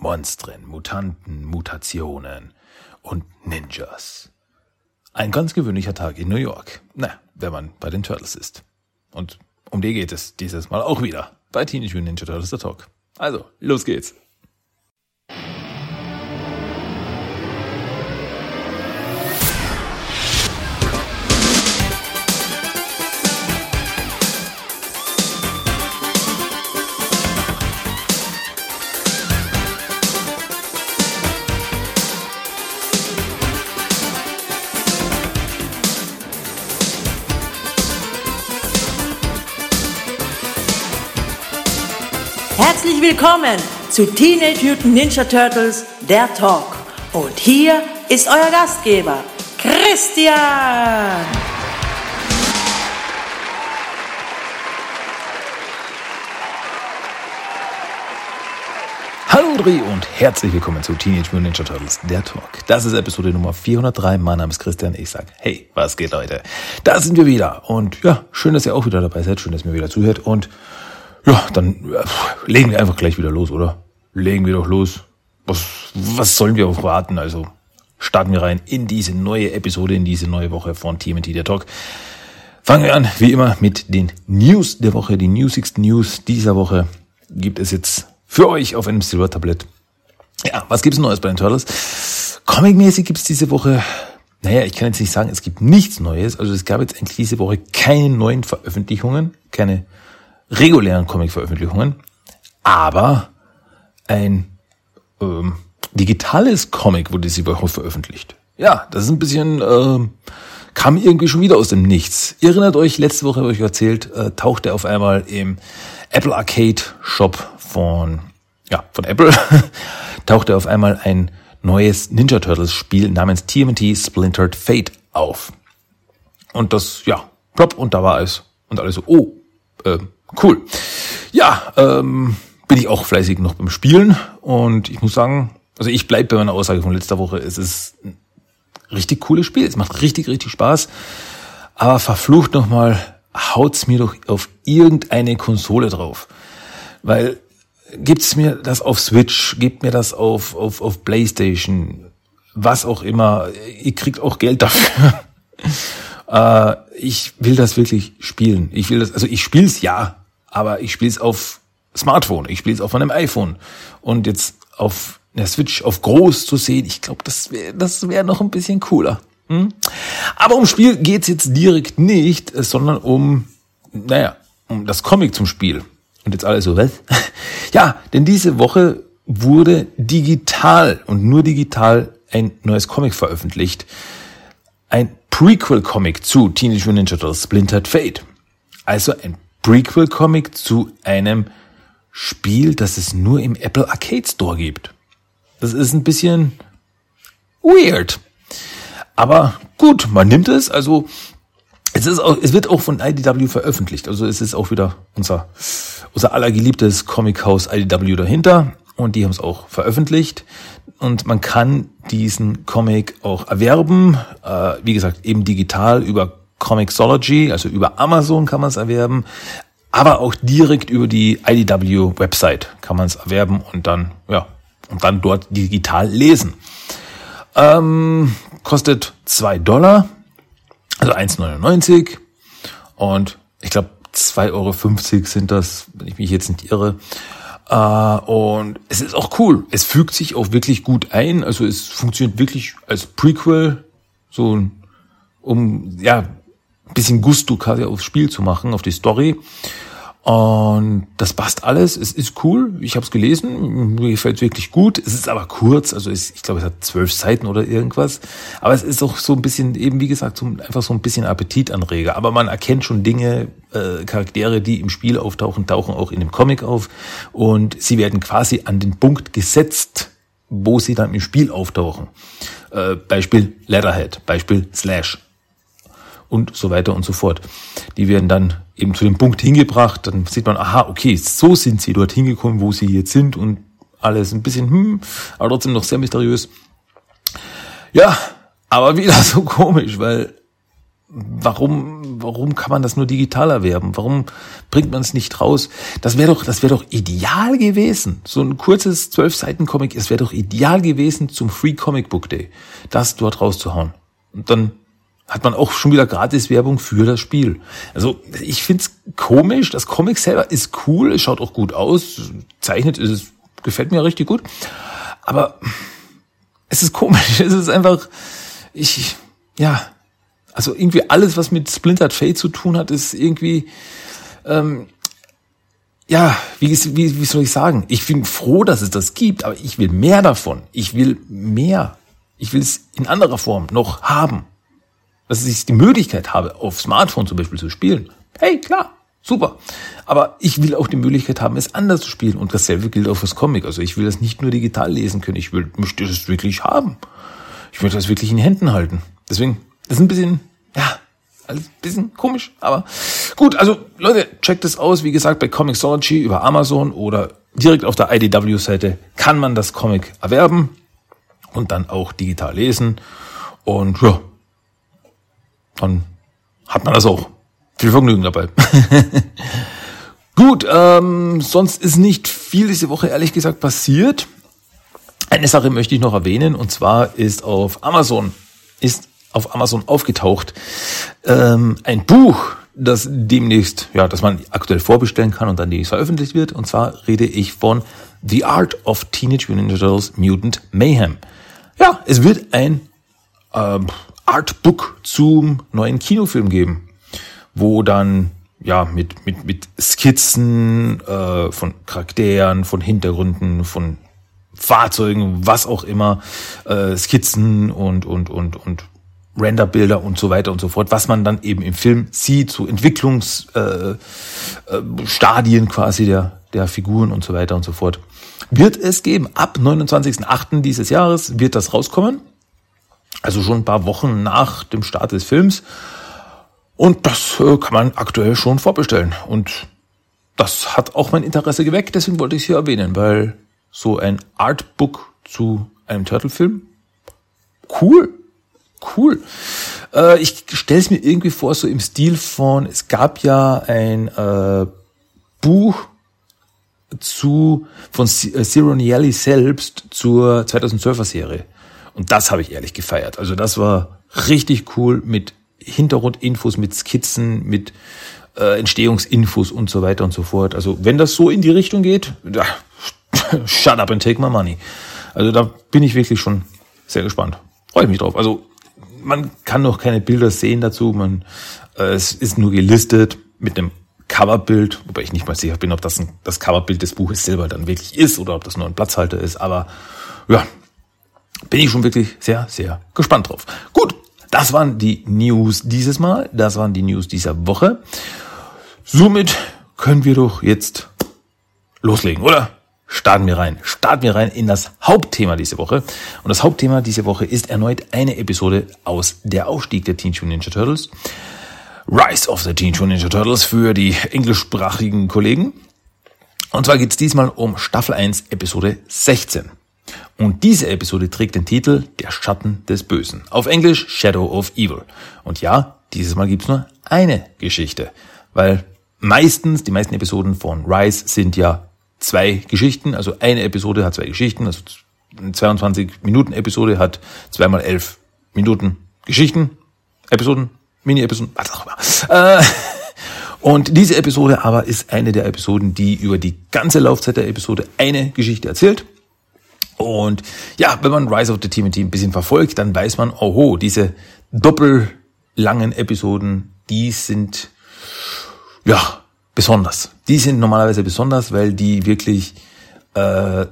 Monstren, Mutanten, Mutationen und Ninjas. Ein ganz gewöhnlicher Tag in New York. Na, wenn man bei den Turtles ist. Und um die geht es dieses Mal auch wieder bei Teenage Mutant Ninja Turtles The Talk. Also, los geht's. Willkommen zu Teenage Mutant Ninja Turtles, der Talk. Und hier ist euer Gastgeber, Christian. Hallo Dri und herzlich willkommen zu Teenage Mutant Ninja Turtles, der Talk. Das ist Episode Nummer 403. Mein Name ist Christian. Ich sag, hey, was geht Leute? Da sind wir wieder. Und ja, schön, dass ihr auch wieder dabei seid. Schön, dass ihr mir wieder zuhört. Und ja, dann äh, legen wir einfach gleich wieder los, oder? Legen wir doch los. Was, was sollen wir auch warten? Also starten wir rein in diese neue Episode, in diese neue Woche von TMT der Talk. Fangen wir an, wie immer, mit den News der Woche. Die newsigsten News dieser Woche gibt es jetzt für euch auf einem Silver-Tablett. Ja, was gibt's Neues bei den Turtles? Comic-mäßig gibt's diese Woche, naja, ich kann jetzt nicht sagen, es gibt nichts Neues. Also es gab jetzt eigentlich diese Woche keine neuen Veröffentlichungen, keine regulären Comic-Veröffentlichungen, aber ein ähm, digitales Comic wurde diese Woche veröffentlicht. Ja, das ist ein bisschen, ähm, kam irgendwie schon wieder aus dem Nichts. Ihr erinnert euch, letzte Woche habe ich euch erzählt, äh, tauchte auf einmal im Apple Arcade Shop von, ja, von Apple, tauchte auf einmal ein neues Ninja Turtles Spiel namens TMT Splintered Fate auf. Und das, ja, plopp, und da war alles. Und alles so, oh, äh, Cool. Ja, ähm, bin ich auch fleißig noch beim Spielen und ich muss sagen, also ich bleibe bei meiner Aussage von letzter Woche. Es ist ein richtig cooles Spiel. Es macht richtig, richtig Spaß. Aber verflucht nochmal, haut's mir doch auf irgendeine Konsole drauf. Weil gibt's mir das auf Switch, gebt mir das auf, auf, auf Playstation, was auch immer. Ihr kriegt auch Geld dafür. äh, ich will das wirklich spielen. Ich will das, also ich spiel's ja, aber ich spiele es auf Smartphone, ich spiele es auf einem iPhone. Und jetzt auf der Switch auf groß zu sehen, ich glaube, das wäre das wär noch ein bisschen cooler. Hm? Aber ums Spiel geht's jetzt direkt nicht, sondern um, naja, um das Comic zum Spiel. Und jetzt alle so, was? ja, denn diese Woche wurde digital und nur digital ein neues Comic veröffentlicht. Ein Prequel-Comic zu Teenage Mutant Ninja Turtles Splintered Fate. Also ein Prequel-Comic zu einem Spiel, das es nur im Apple Arcade Store gibt. Das ist ein bisschen weird. Aber gut, man nimmt es. Also es ist auch, es wird auch von IDW veröffentlicht. Also es ist auch wieder unser unser allergeliebtes Comichaus IDW dahinter und die haben es auch veröffentlicht und man kann diesen Comic auch erwerben. Äh, wie gesagt eben digital über Comixology, also über Amazon kann man es erwerben, aber auch direkt über die IDW-Website kann man es erwerben und dann, ja, und dann dort digital lesen. Ähm, kostet zwei Dollar, also 1,99 und ich glaube 2,50 Euro sind das, wenn ich mich jetzt nicht irre. Äh, und es ist auch cool. Es fügt sich auch wirklich gut ein. Also es funktioniert wirklich als Prequel, so um ja bisschen Gusto quasi aufs Spiel zu machen, auf die Story. Und das passt alles. Es ist cool. Ich habe es gelesen. Mir gefällt es wirklich gut. Es ist aber kurz. Also es, ich glaube, es hat zwölf Seiten oder irgendwas. Aber es ist auch so ein bisschen, eben wie gesagt, so, einfach so ein bisschen Appetitanreger. Aber man erkennt schon Dinge, äh, Charaktere, die im Spiel auftauchen, tauchen auch in dem Comic auf. Und sie werden quasi an den Punkt gesetzt, wo sie dann im Spiel auftauchen. Äh, Beispiel Leatherhead, Beispiel Slash und so weiter und so fort. Die werden dann eben zu dem Punkt hingebracht, dann sieht man, aha, okay, so sind sie dort hingekommen, wo sie jetzt sind und alles ein bisschen, hm, aber trotzdem noch sehr mysteriös. Ja, aber wieder so komisch, weil warum, warum kann man das nur digital erwerben? Warum bringt man es nicht raus? Das wäre doch, das wäre doch ideal gewesen. So ein kurzes zwölf Seiten Comic, es wäre doch ideal gewesen zum Free Comic Book Day, das dort rauszuhauen. Und dann hat man auch schon wieder gratis Werbung für das Spiel. Also ich find's komisch. Das Comic selber ist cool, es schaut auch gut aus, zeichnet ist es, gefällt mir richtig gut. Aber es ist komisch. Es ist einfach, ich, ja, also irgendwie alles, was mit Splintered Fate zu tun hat, ist irgendwie, ähm, ja, wie, wie, wie soll ich sagen? Ich bin froh, dass es das gibt, aber ich will mehr davon. Ich will mehr. Ich will es in anderer Form noch haben dass ich die Möglichkeit habe, auf Smartphone zum Beispiel zu spielen. Hey, klar, super. Aber ich will auch die Möglichkeit haben, es anders zu spielen. Und dasselbe gilt auch fürs Comic. Also ich will das nicht nur digital lesen können, ich will, möchte das wirklich haben. Ich möchte das wirklich in Händen halten. Deswegen, das ist ein bisschen, ja, ein bisschen komisch, aber gut, also Leute, checkt es aus. Wie gesagt, bei Comixology über Amazon oder direkt auf der IDW-Seite kann man das Comic erwerben und dann auch digital lesen. Und ja, dann hat man das auch. Viel Vergnügen dabei. Gut, ähm, sonst ist nicht viel diese Woche ehrlich gesagt passiert. Eine Sache möchte ich noch erwähnen und zwar ist auf Amazon ist auf Amazon aufgetaucht ähm, ein Buch, das demnächst, ja, das man aktuell vorbestellen kann und dann demnächst veröffentlicht wird. Und zwar rede ich von The Art of Teenage Mutant Ninja Turtles Mutant Mayhem. Ja, es wird ein ähm, Artbook zum neuen Kinofilm geben, wo dann ja mit mit mit Skizzen äh, von Charakteren, von Hintergründen, von Fahrzeugen, was auch immer, äh, Skizzen und und und und Renderbilder und so weiter und so fort, was man dann eben im Film sieht, so Entwicklungsstadien äh, äh, quasi der der Figuren und so weiter und so fort. Wird es geben. Ab 29.08. dieses Jahres wird das rauskommen. Also schon ein paar Wochen nach dem Start des Films. Und das äh, kann man aktuell schon vorbestellen. Und das hat auch mein Interesse geweckt, deswegen wollte ich es hier erwähnen, weil so ein Artbook zu einem Turtle-Film, cool, cool. Äh, ich stelle es mir irgendwie vor, so im Stil von, es gab ja ein äh, Buch zu von Zero Nielli selbst zur 2012er Serie. Und das habe ich ehrlich gefeiert. Also das war richtig cool mit Hintergrundinfos, mit Skizzen, mit äh, Entstehungsinfos und so weiter und so fort. Also wenn das so in die Richtung geht, da, shut up and take my money. Also da bin ich wirklich schon sehr gespannt. Freue ich mich drauf. Also man kann noch keine Bilder sehen dazu. Man, äh, es ist nur gelistet mit einem Coverbild, wobei ich nicht mal sicher bin, ob das ein, das Coverbild des Buches selber dann wirklich ist oder ob das nur ein Platzhalter ist. Aber ja, bin ich schon wirklich sehr, sehr gespannt drauf. Gut, das waren die News dieses Mal. Das waren die News dieser Woche. Somit können wir doch jetzt loslegen, oder? Starten wir rein. Starten wir rein in das Hauptthema diese Woche. Und das Hauptthema diese Woche ist erneut eine Episode aus Der Aufstieg der Teenage Mutant Ninja Turtles. Rise of the Teenage Mutant Ninja Turtles für die englischsprachigen Kollegen. Und zwar geht es diesmal um Staffel 1, Episode 16. Und diese Episode trägt den Titel Der Schatten des Bösen. Auf Englisch Shadow of Evil. Und ja, dieses Mal gibt's nur eine Geschichte. Weil meistens, die meisten Episoden von Rise sind ja zwei Geschichten. Also eine Episode hat zwei Geschichten. Also eine 22 Minuten Episode hat zweimal elf Minuten Geschichten. Episoden, Mini-Episoden, was auch immer. Äh, und diese Episode aber ist eine der Episoden, die über die ganze Laufzeit der Episode eine Geschichte erzählt. Und ja, wenn man Rise of the TMT ein bisschen verfolgt, dann weiß man, oho, diese doppellangen Episoden, die sind ja besonders. Die sind normalerweise besonders, weil die wirklich äh,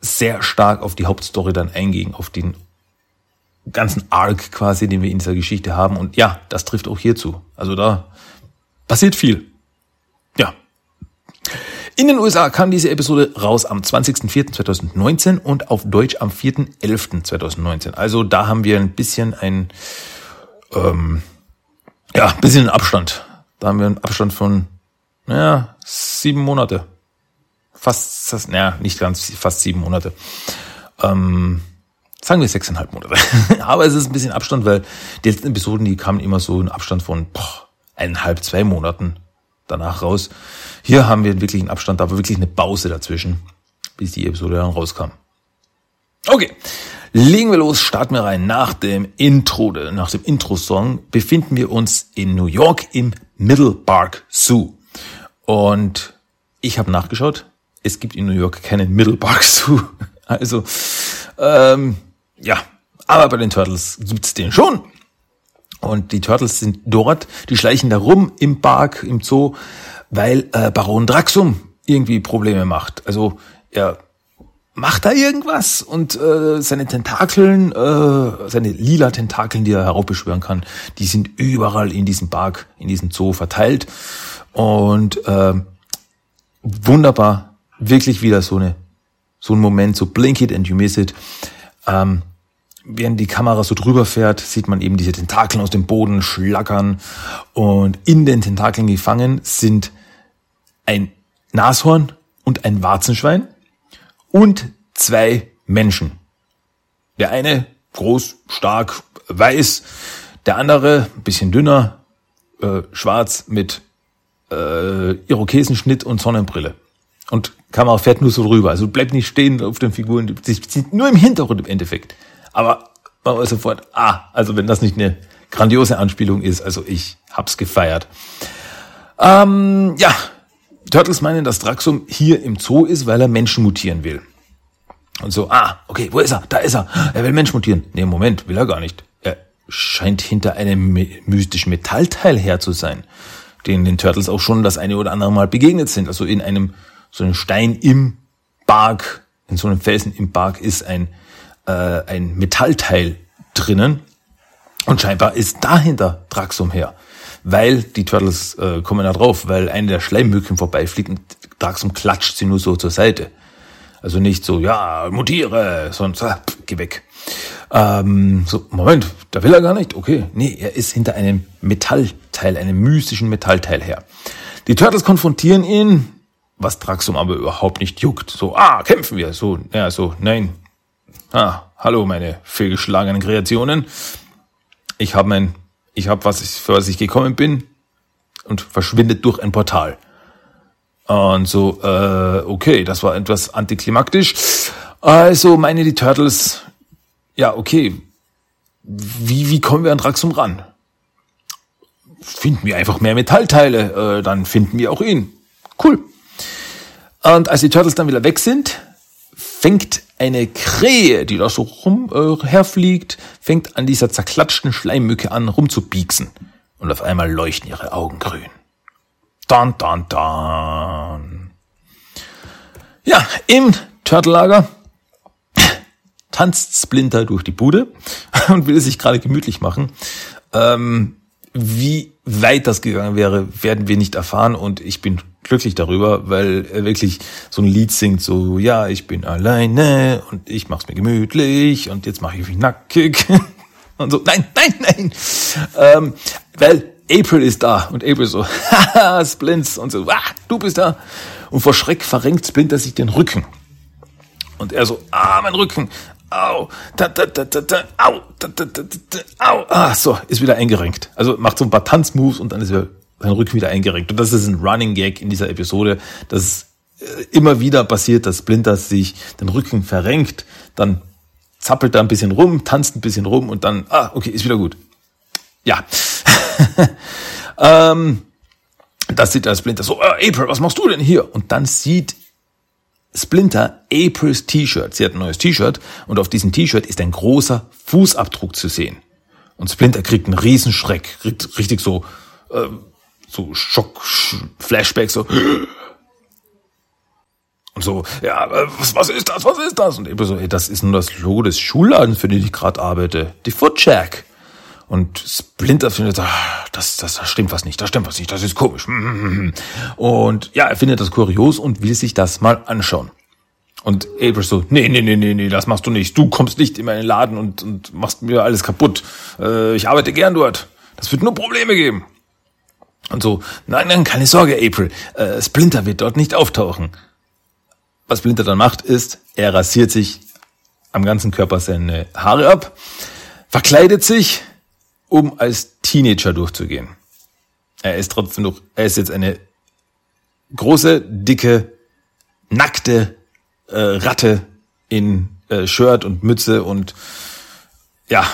sehr stark auf die Hauptstory dann eingehen, auf den ganzen Arc quasi, den wir in dieser Geschichte haben. Und ja, das trifft auch hierzu. Also da passiert viel. Ja. In den USA kam diese Episode raus am 20.04.2019 und auf Deutsch am 4.11.2019. Also da haben wir ein bisschen ein, ähm, ja, ein bisschen Abstand. Da haben wir einen Abstand von, naja, sieben Monate. Fast, naja, nicht ganz, fast sieben Monate. Ähm, sagen wir sechseinhalb Monate. Aber es ist ein bisschen Abstand, weil die letzten Episoden, die kamen immer so in Abstand von boah, eineinhalb, zwei Monaten danach raus. Hier haben wir wirklich einen Abstand, da war wirklich eine Pause dazwischen, bis die Episode dann rauskam. Okay, legen wir los, starten wir rein. Nach dem Intro, nach dem Intro-Song befinden wir uns in New York im Middle Park Zoo. Und ich habe nachgeschaut, es gibt in New York keinen Middle Park Zoo. Also, ähm, ja, aber bei den Turtles gibt's den schon. Und die Turtles sind dort, die schleichen da rum im Park, im Zoo, weil äh, Baron Draxum irgendwie Probleme macht. Also er macht da irgendwas und äh, seine Tentakeln, äh, seine lila Tentakeln, die er heraufbeschwören kann, die sind überall in diesem Park, in diesem Zoo verteilt. Und äh, wunderbar, wirklich wieder so eine so ein Moment, so blink it and you miss it. Ähm, während die Kamera so drüber fährt, sieht man eben diese Tentakeln aus dem Boden schlackern und in den Tentakeln gefangen sind ein Nashorn und ein Warzenschwein und zwei Menschen. Der eine groß, stark, weiß, der andere bisschen dünner, äh, schwarz mit äh, Irokesenschnitt und Sonnenbrille. Und Kamera fährt nur so drüber, also bleibt nicht stehen auf den Figuren, sie sind nur im Hintergrund im Endeffekt. Aber man weiß sofort, ah, also wenn das nicht eine grandiose Anspielung ist, also ich hab's gefeiert. Ähm, ja, Turtles meinen, dass Draxum hier im Zoo ist, weil er Menschen mutieren will. Und so, ah, okay, wo ist er? Da ist er. Er will Mensch mutieren. Nee, Moment, will er gar nicht. Er scheint hinter einem mystischen Metallteil her zu sein, den den Turtles auch schon das eine oder andere Mal begegnet sind. Also in einem, so einem Stein im Bark, in so einem Felsen im Bark ist ein äh, ein Metallteil drinnen und scheinbar ist dahinter Draxum her. Weil die Turtles äh, kommen da drauf, weil eine der Schleimmücken vorbeifliegt und Draxum klatscht sie nur so zur Seite. Also nicht so, ja, mutiere, sondern ah, geh weg. Ähm, so, Moment, da will er gar nicht. Okay, nee, er ist hinter einem Metallteil, einem mystischen Metallteil her. Die Turtles konfrontieren ihn, was Draxum aber überhaupt nicht juckt. So, ah, kämpfen wir. So, ja, so, nein, Ah, hallo meine fehlgeschlagenen Kreationen. Ich habe mein, ich habe was ich, für was ich gekommen bin und verschwindet durch ein Portal. Und so, äh, okay, das war etwas antiklimaktisch. Also meine die Turtles, ja okay, wie wie kommen wir an Draxum ran? Finden wir einfach mehr Metallteile, äh, dann finden wir auch ihn. Cool. Und als die Turtles dann wieder weg sind, fängt eine Krähe, die da so rum äh, herfliegt, fängt an dieser zerklatschten Schleimmücke an, rumzubieksen. Und auf einmal leuchten ihre Augen grün. Dann, dann, dann. Ja, im Turtellager tanzt Splinter durch die Bude und will sich gerade gemütlich machen. Ähm, wie weit das gegangen wäre, werden wir nicht erfahren. Und ich bin glücklich darüber, weil er wirklich so ein Lied singt, so, ja, ich bin alleine und ich mach's mir gemütlich und jetzt mache ich mich nackig. Und so, nein, nein, nein, ähm, weil April ist da. Und April so, haha, Splints und so, ah, du bist da. Und vor Schreck verrenkt Splinter sich den Rücken. Und er so, ah, mein Rücken, au, ta, ta, ta, ta, ta, au, ta, ta, ta, ta, au, ah, so, ist wieder eingerenkt. Also macht so ein paar Tanzmoves und dann ist er sein Rücken wieder eingerenkt. Und das ist ein Running Gag in dieser Episode, dass äh, immer wieder passiert, dass Splinter sich den Rücken verrenkt, dann zappelt er ein bisschen rum, tanzt ein bisschen rum und dann, ah, okay, ist wieder gut. Ja. ähm, das sieht der Splinter so, äh, April, was machst du denn hier? Und dann sieht Splinter Aprils T-Shirt. Sie hat ein neues T-Shirt und auf diesem T-Shirt ist ein großer Fußabdruck zu sehen. Und Splinter kriegt einen Riesenschreck, kriegt richtig so, äh, so Schock, Flashback, so. Und so, ja, was, was ist das, was ist das? Und April so, ey, das ist nur das Logo des Schulladens, für den ich gerade arbeite. Die Footjack. Und Splinter findet, ach, das, das, das stimmt was nicht, das stimmt was nicht, das ist komisch. Und ja, er findet das kurios und will sich das mal anschauen. Und April so, nee, nee, nee, nee, nee, das machst du nicht. Du kommst nicht in meinen Laden und, und machst mir alles kaputt. Äh, ich arbeite gern dort. Das wird nur Probleme geben. Und so, nein, nein, keine Sorge, April. Äh, Splinter wird dort nicht auftauchen. Was Splinter dann macht, ist, er rasiert sich am ganzen Körper seine Haare ab, verkleidet sich, um als Teenager durchzugehen. er ist trotzdem noch, er ist jetzt eine große, dicke, nackte äh, Ratte in äh, Shirt und Mütze und ja,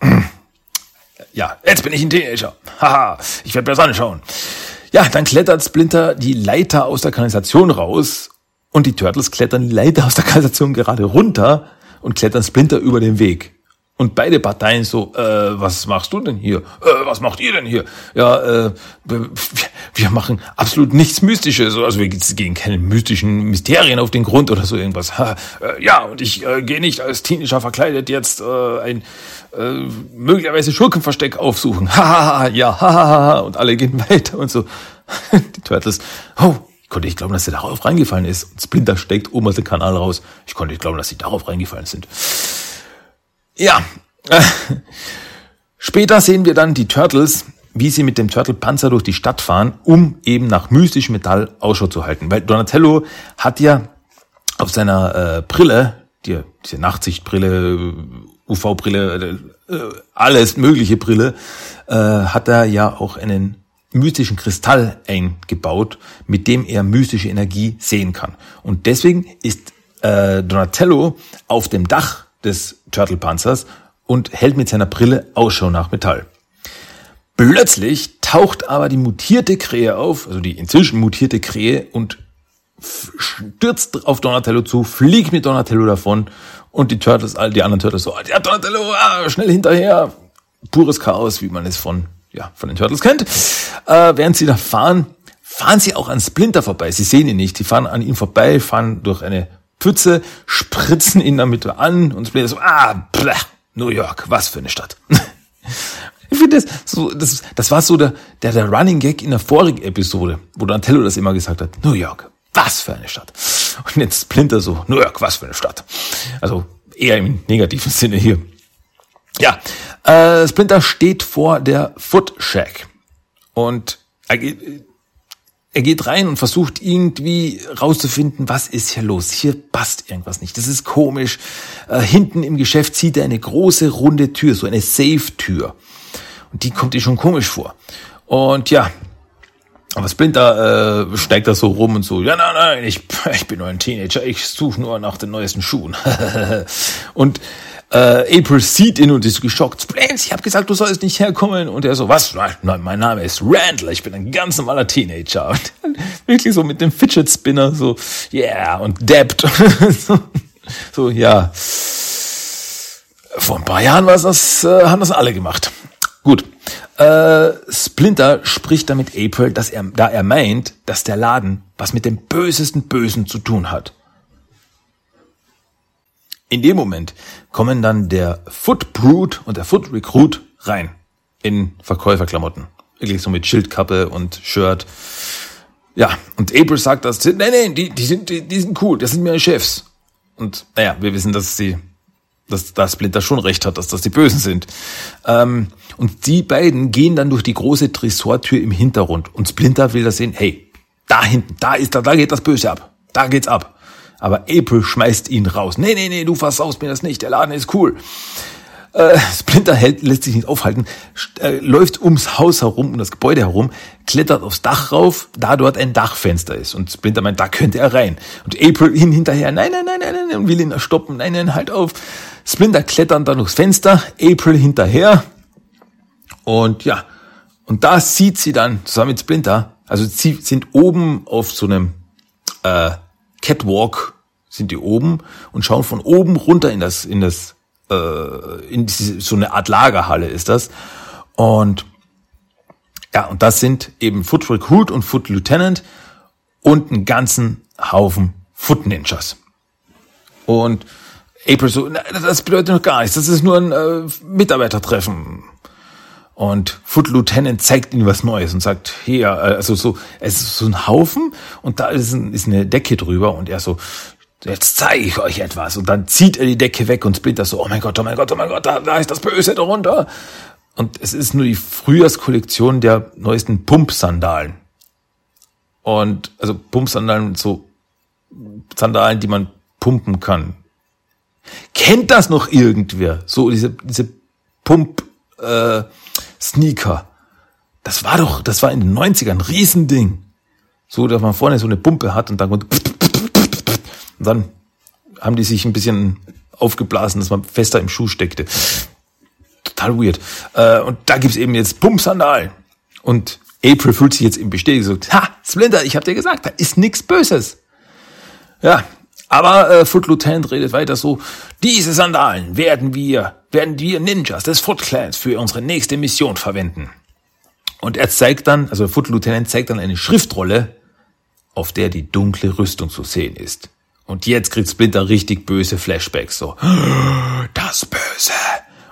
ja, jetzt bin ich ein Teenager. Haha, ich werde mir das anschauen. Ja, dann klettert Splinter die Leiter aus der Kanalisation raus und die Turtles klettern die Leiter aus der Kanalisation gerade runter und klettern Splinter über den Weg. Und beide Parteien so, äh, was machst du denn hier? Äh, was macht ihr denn hier? Ja, äh, wir machen absolut nichts Mystisches. Also wir gehen keine mystischen Mysterien auf den Grund oder so irgendwas. Ha, äh, ja, und ich äh, gehe nicht als Teenager verkleidet jetzt äh, ein äh, möglicherweise Schurkenversteck aufsuchen. Haha, ja, haha, und alle gehen weiter und so. Die Turtles, oh, ich konnte nicht glauben, dass sie darauf reingefallen ist. Splinter steckt oben aus dem Kanal raus. Ich konnte nicht glauben, dass sie darauf reingefallen sind. Ja. Später sehen wir dann die Turtles, wie sie mit dem Turtle-Panzer durch die Stadt fahren, um eben nach mystischem Metall Ausschau zu halten. Weil Donatello hat ja auf seiner äh, Brille, die, diese Nachtsichtbrille, UV-Brille, äh, alles mögliche Brille, äh, hat er ja auch einen mystischen Kristall eingebaut, mit dem er mystische Energie sehen kann. Und deswegen ist äh, Donatello auf dem Dach des Turtle-Panzers und hält mit seiner Brille Ausschau nach Metall. Plötzlich taucht aber die mutierte Krähe auf, also die inzwischen mutierte Krähe und stürzt auf Donatello zu, fliegt mit Donatello davon und die Turtles, all die anderen Turtles so, ja Donatello, ah, schnell hinterher. Pures Chaos, wie man es von, ja, von den Turtles kennt. Äh, während sie da fahren, fahren sie auch an Splinter vorbei. Sie sehen ihn nicht. Sie fahren an ihm vorbei, fahren durch eine Pfütze, spritzen ihn damit an und Splinter so, ah, bleh, New York, was für eine Stadt. ich finde das so, das, das war so der, der, der Running Gag in der vorigen Episode, wo Dantello das immer gesagt hat, New York, was für eine Stadt. Und jetzt Splinter so, New York, was für eine Stadt. Also eher im negativen Sinne hier. Ja, äh, Splinter steht vor der Foot Shack und geht, er geht rein und versucht irgendwie rauszufinden, was ist hier los. Hier passt irgendwas nicht. Das ist komisch. Äh, hinten im Geschäft sieht er eine große runde Tür, so eine Safe-Tür. Und die kommt ihm schon komisch vor. Und ja, aber Splinter äh, steigt da so rum und so, ja, nein, nein, ich, ich bin nur ein Teenager, ich suche nur nach den neuesten Schuhen. und äh, April sieht ihn und ist geschockt. Splins, ich habe gesagt, du sollst nicht herkommen. Und er so, was? Nein, mein Name ist Randall, ich bin ein ganz normaler Teenager. Und wirklich so mit dem Fidget Spinner so, yeah, und so, so, ja. Vor ein paar Jahren war das, äh, haben das alle gemacht. Gut. Äh, Splinter spricht damit April, dass er, da er meint, dass der Laden was mit dem bösesten Bösen zu tun hat. In dem Moment kommen dann der Foot Brute und der Foot Recruit rein in Verkäuferklamotten. Wirklich so mit Schildkappe und Shirt. Ja, und April sagt das, nee, nee, die, die sind, die, die sind cool, das sind meine Chefs. Und naja, wir wissen, dass sie, dass da Splinter schon recht hat, dass das die Bösen sind. Ähm, und die beiden gehen dann durch die große Tresortür im Hintergrund. Und Splinter will das sehen, hey, da hinten, da ist da, da geht das Böse ab. Da geht's ab aber April schmeißt ihn raus. Nee, nee, nee, du versaust mir das nicht, der Laden ist cool. Äh, Splinter hält, lässt sich nicht aufhalten, äh, läuft ums Haus herum, um das Gebäude herum, klettert aufs Dach rauf, da dort ein Dachfenster ist. Und Splinter meint, da könnte er rein. Und April ihn hinterher, nein, nein, nein, nein, nein, und will ihn stoppen, nein, nein, halt auf. Splinter klettert dann durchs Fenster, April hinterher. Und ja, und da sieht sie dann zusammen mit Splinter, also sie sind oben auf so einem äh, Catwalk sind die oben und schauen von oben runter in das, in das, äh, in diese, so eine Art Lagerhalle ist das. Und ja, und das sind eben Foot Recruit und Foot Lieutenant und einen ganzen Haufen Foot Ninjas. Und April so, das bedeutet noch gar nichts, das ist nur ein äh, Mitarbeitertreffen. Und Foot Lieutenant zeigt ihnen was Neues und sagt, hier, äh, also so, es ist so ein Haufen und da ist, ein, ist eine Decke drüber und er so, jetzt zeige ich euch etwas. Und dann zieht er die Decke weg und Splinter so, oh mein Gott, oh mein Gott, oh mein Gott, da, da ist das Böse darunter. Und es ist nur die Frühjahrskollektion der neuesten Pumpsandalen. Und, also Pumpsandalen, so Sandalen, die man pumpen kann. Kennt das noch irgendwer? So diese, diese Pump, äh, Sneaker. Das war doch, das war in den 90ern ein Riesending. So, dass man vorne so eine Pumpe hat und dann, und dann haben die sich ein bisschen aufgeblasen, dass man fester im Schuh steckte. Total weird. Äh, und da gibt's eben jetzt Pumpsandalen. Und April fühlt sich jetzt im bestätigt so, ha, Splinter, ich hab dir gesagt, da ist nix Böses. Ja, aber äh, Foot Lieutenant redet weiter so, diese Sandalen werden wir, werden wir Ninjas des Foot Clans für unsere nächste Mission verwenden. Und er zeigt dann, also Foot Lieutenant zeigt dann eine Schriftrolle, auf der die dunkle Rüstung zu sehen ist. Und jetzt kriegt Splinter richtig böse Flashbacks, so, das Böse.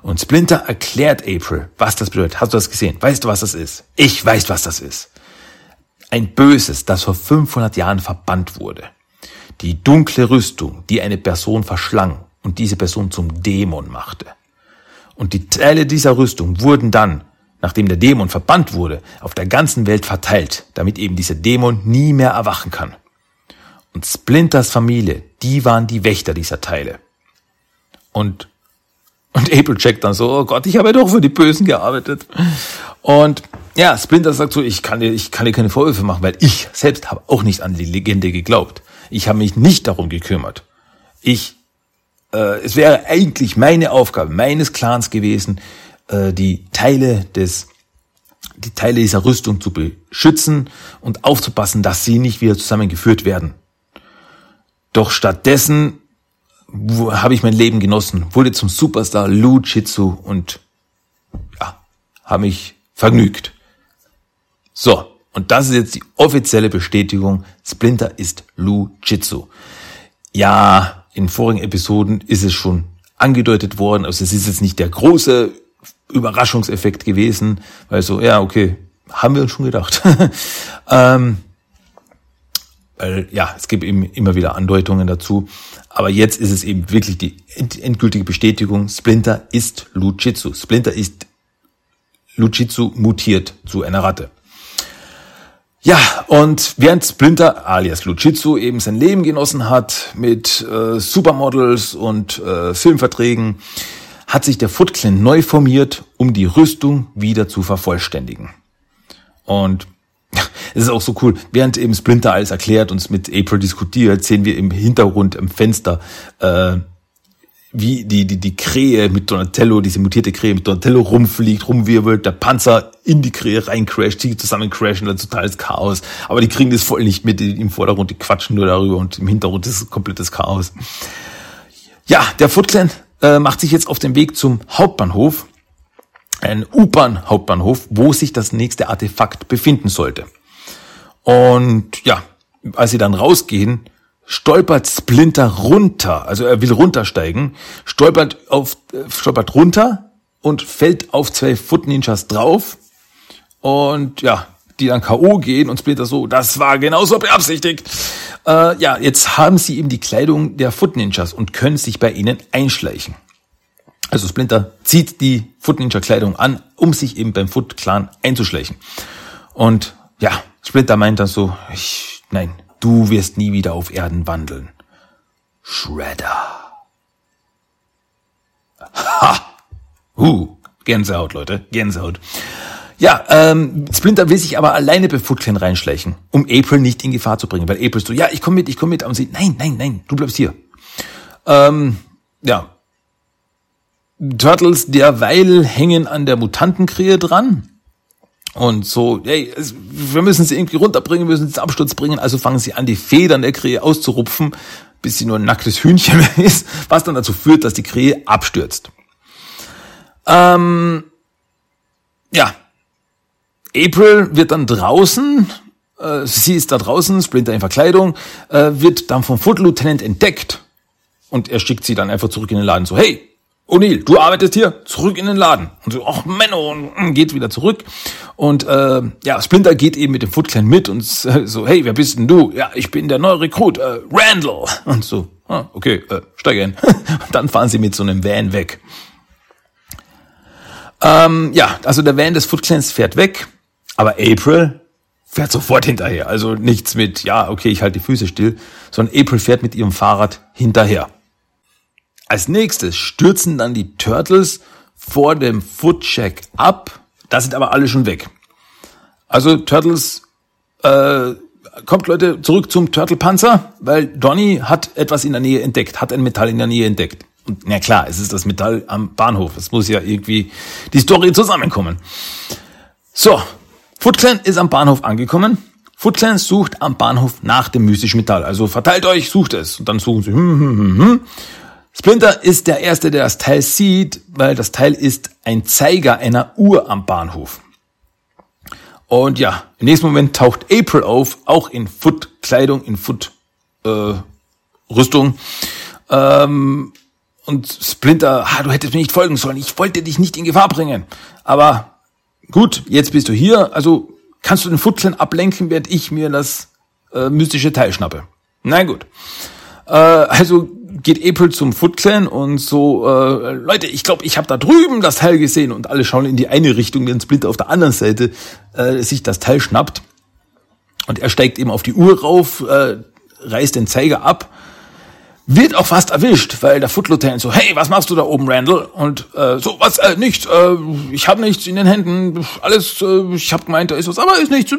Und Splinter erklärt April, was das bedeutet. Hast du das gesehen? Weißt du, was das ist? Ich weiß, was das ist. Ein Böses, das vor 500 Jahren verbannt wurde. Die dunkle Rüstung, die eine Person verschlang und diese Person zum Dämon machte. Und die Teile dieser Rüstung wurden dann, nachdem der Dämon verbannt wurde, auf der ganzen Welt verteilt, damit eben dieser Dämon nie mehr erwachen kann. Und Splinters Familie, die waren die Wächter dieser Teile. Und, und April checkt dann so, oh Gott, ich habe ja doch für die Bösen gearbeitet. Und ja, Splinter sagt so, ich kann dir, ich kann dir keine Vorwürfe machen, weil ich selbst habe auch nicht an die Legende geglaubt. Ich habe mich nicht darum gekümmert. Ich, äh, es wäre eigentlich meine Aufgabe, meines Clans gewesen, äh, die Teile des, die Teile dieser Rüstung zu beschützen und aufzupassen, dass sie nicht wieder zusammengeführt werden. Doch stattdessen habe ich mein Leben genossen, wurde zum Superstar Lu Jitsu und ja, habe mich vergnügt. So, und das ist jetzt die offizielle Bestätigung, Splinter ist Lu Jitsu. Ja, in vorigen Episoden ist es schon angedeutet worden, also es ist jetzt nicht der große Überraschungseffekt gewesen, weil so, ja, okay, haben wir uns schon gedacht. ähm, weil ja, es gibt eben immer wieder Andeutungen dazu. Aber jetzt ist es eben wirklich die endgültige Bestätigung, Splinter ist Lujitsu. Splinter ist Lujitsu mutiert zu einer Ratte. Ja, und während Splinter alias Lujitsu eben sein Leben genossen hat mit äh, Supermodels und äh, Filmverträgen, hat sich der Foot Clan neu formiert, um die Rüstung wieder zu vervollständigen. Und es ist auch so cool, während eben Splinter alles erklärt und mit April diskutiert, sehen wir im Hintergrund im Fenster, äh, wie die, die, die Krähe mit Donatello, diese mutierte Krähe mit Donatello rumfliegt, rumwirbelt, der Panzer in die Krähe reincrasht, die zusammen crashen, dann totales Chaos. Aber die kriegen das voll nicht mit im Vordergrund, die quatschen nur darüber und im Hintergrund ist komplettes Chaos. Ja, der Foot Clan äh, macht sich jetzt auf den Weg zum Hauptbahnhof, ein U-Bahn-Hauptbahnhof, wo sich das nächste Artefakt befinden sollte. Und ja, als sie dann rausgehen, stolpert Splinter runter, also er will runtersteigen, stolpert auf, äh, stolpert runter und fällt auf zwei Foot Ninjas drauf und ja, die dann K.O. gehen und Splinter so, das war genauso beabsichtigt. Äh, ja, jetzt haben sie eben die Kleidung der Foot Ninjas und können sich bei ihnen einschleichen. Also Splinter zieht die Foot Ninja Kleidung an, um sich eben beim Foot Clan einzuschleichen. Und ja, Splinter meint dann so, ich, nein, du wirst nie wieder auf Erden wandeln. Shredder. Ha! Uh, Gänsehaut, Leute, Gänsehaut. Ja, ähm, Splinter will sich aber alleine bei Foot reinschleichen, um April nicht in Gefahr zu bringen, weil April so, ja, ich komme mit, ich komme mit, und sie, nein, nein, nein, du bleibst hier. Ähm, ja. Turtles derweil hängen an der Mutantenkrähe dran und so, hey, wir müssen sie irgendwie runterbringen, müssen sie zum Absturz bringen, also fangen sie an, die Federn der Krähe auszurupfen, bis sie nur ein nacktes Hühnchen ist, was dann dazu führt, dass die Krähe abstürzt. Ähm, ja. April wird dann draußen, äh, sie ist da draußen, Splinter in Verkleidung, äh, wird dann vom Foot Lieutenant entdeckt. Und er schickt sie dann einfach zurück in den Laden. So, hey, O'Neill, du arbeitest hier, zurück in den Laden. Und so, ach Menno, und geht wieder zurück. Und äh, ja, Splinter geht eben mit dem Foot Clan mit und so, hey, wer bist denn du? Ja, ich bin der neue Rekrut, äh, Randall. Und so, ah, okay, äh, steig ein. dann fahren sie mit so einem Van weg. Ähm, ja, also der Van des Foot Clans fährt weg, aber April fährt sofort hinterher. Also nichts mit, ja, okay, ich halte die Füße still, sondern April fährt mit ihrem Fahrrad hinterher. Als nächstes stürzen dann die Turtles vor dem Footcheck ab. Da sind aber alle schon weg. Also Turtles äh, kommt Leute zurück zum Turtle-Panzer, weil Donny hat etwas in der Nähe entdeckt, hat ein Metall in der Nähe entdeckt. Und na klar, es ist das Metall am Bahnhof. Es muss ja irgendwie die Story zusammenkommen. So, Foot Clan ist am Bahnhof angekommen. Foot Clan sucht am Bahnhof nach dem mystischen Metall. Also verteilt euch, sucht es. Und dann suchen sie. Hm, hm, hm, hm. Splinter ist der Erste, der das Teil sieht, weil das Teil ist ein Zeiger einer Uhr am Bahnhof. Und ja, im nächsten Moment taucht April auf, auch in Foot-Kleidung, in Foot-Rüstung. Äh, ähm, und Splinter, ah, du hättest mir nicht folgen sollen. Ich wollte dich nicht in Gefahr bringen. Aber gut, jetzt bist du hier. Also kannst du den Footclan ablenken, während ich mir das äh, mystische Teil schnappe. Na gut. Äh, also geht April zum Foot Clan und so, äh, Leute, ich glaube, ich habe da drüben das Teil gesehen und alle schauen in die eine Richtung, den Splinter auf der anderen Seite äh, sich das Teil schnappt und er steigt eben auf die Uhr rauf, äh, reißt den Zeiger ab, wird auch fast erwischt, weil der Foot Lieutenant so, hey, was machst du da oben, Randall? Und äh, so, was, äh, nichts, äh, ich habe nichts in den Händen, alles, äh, ich habe gemeint, da ist was, aber ist nichts.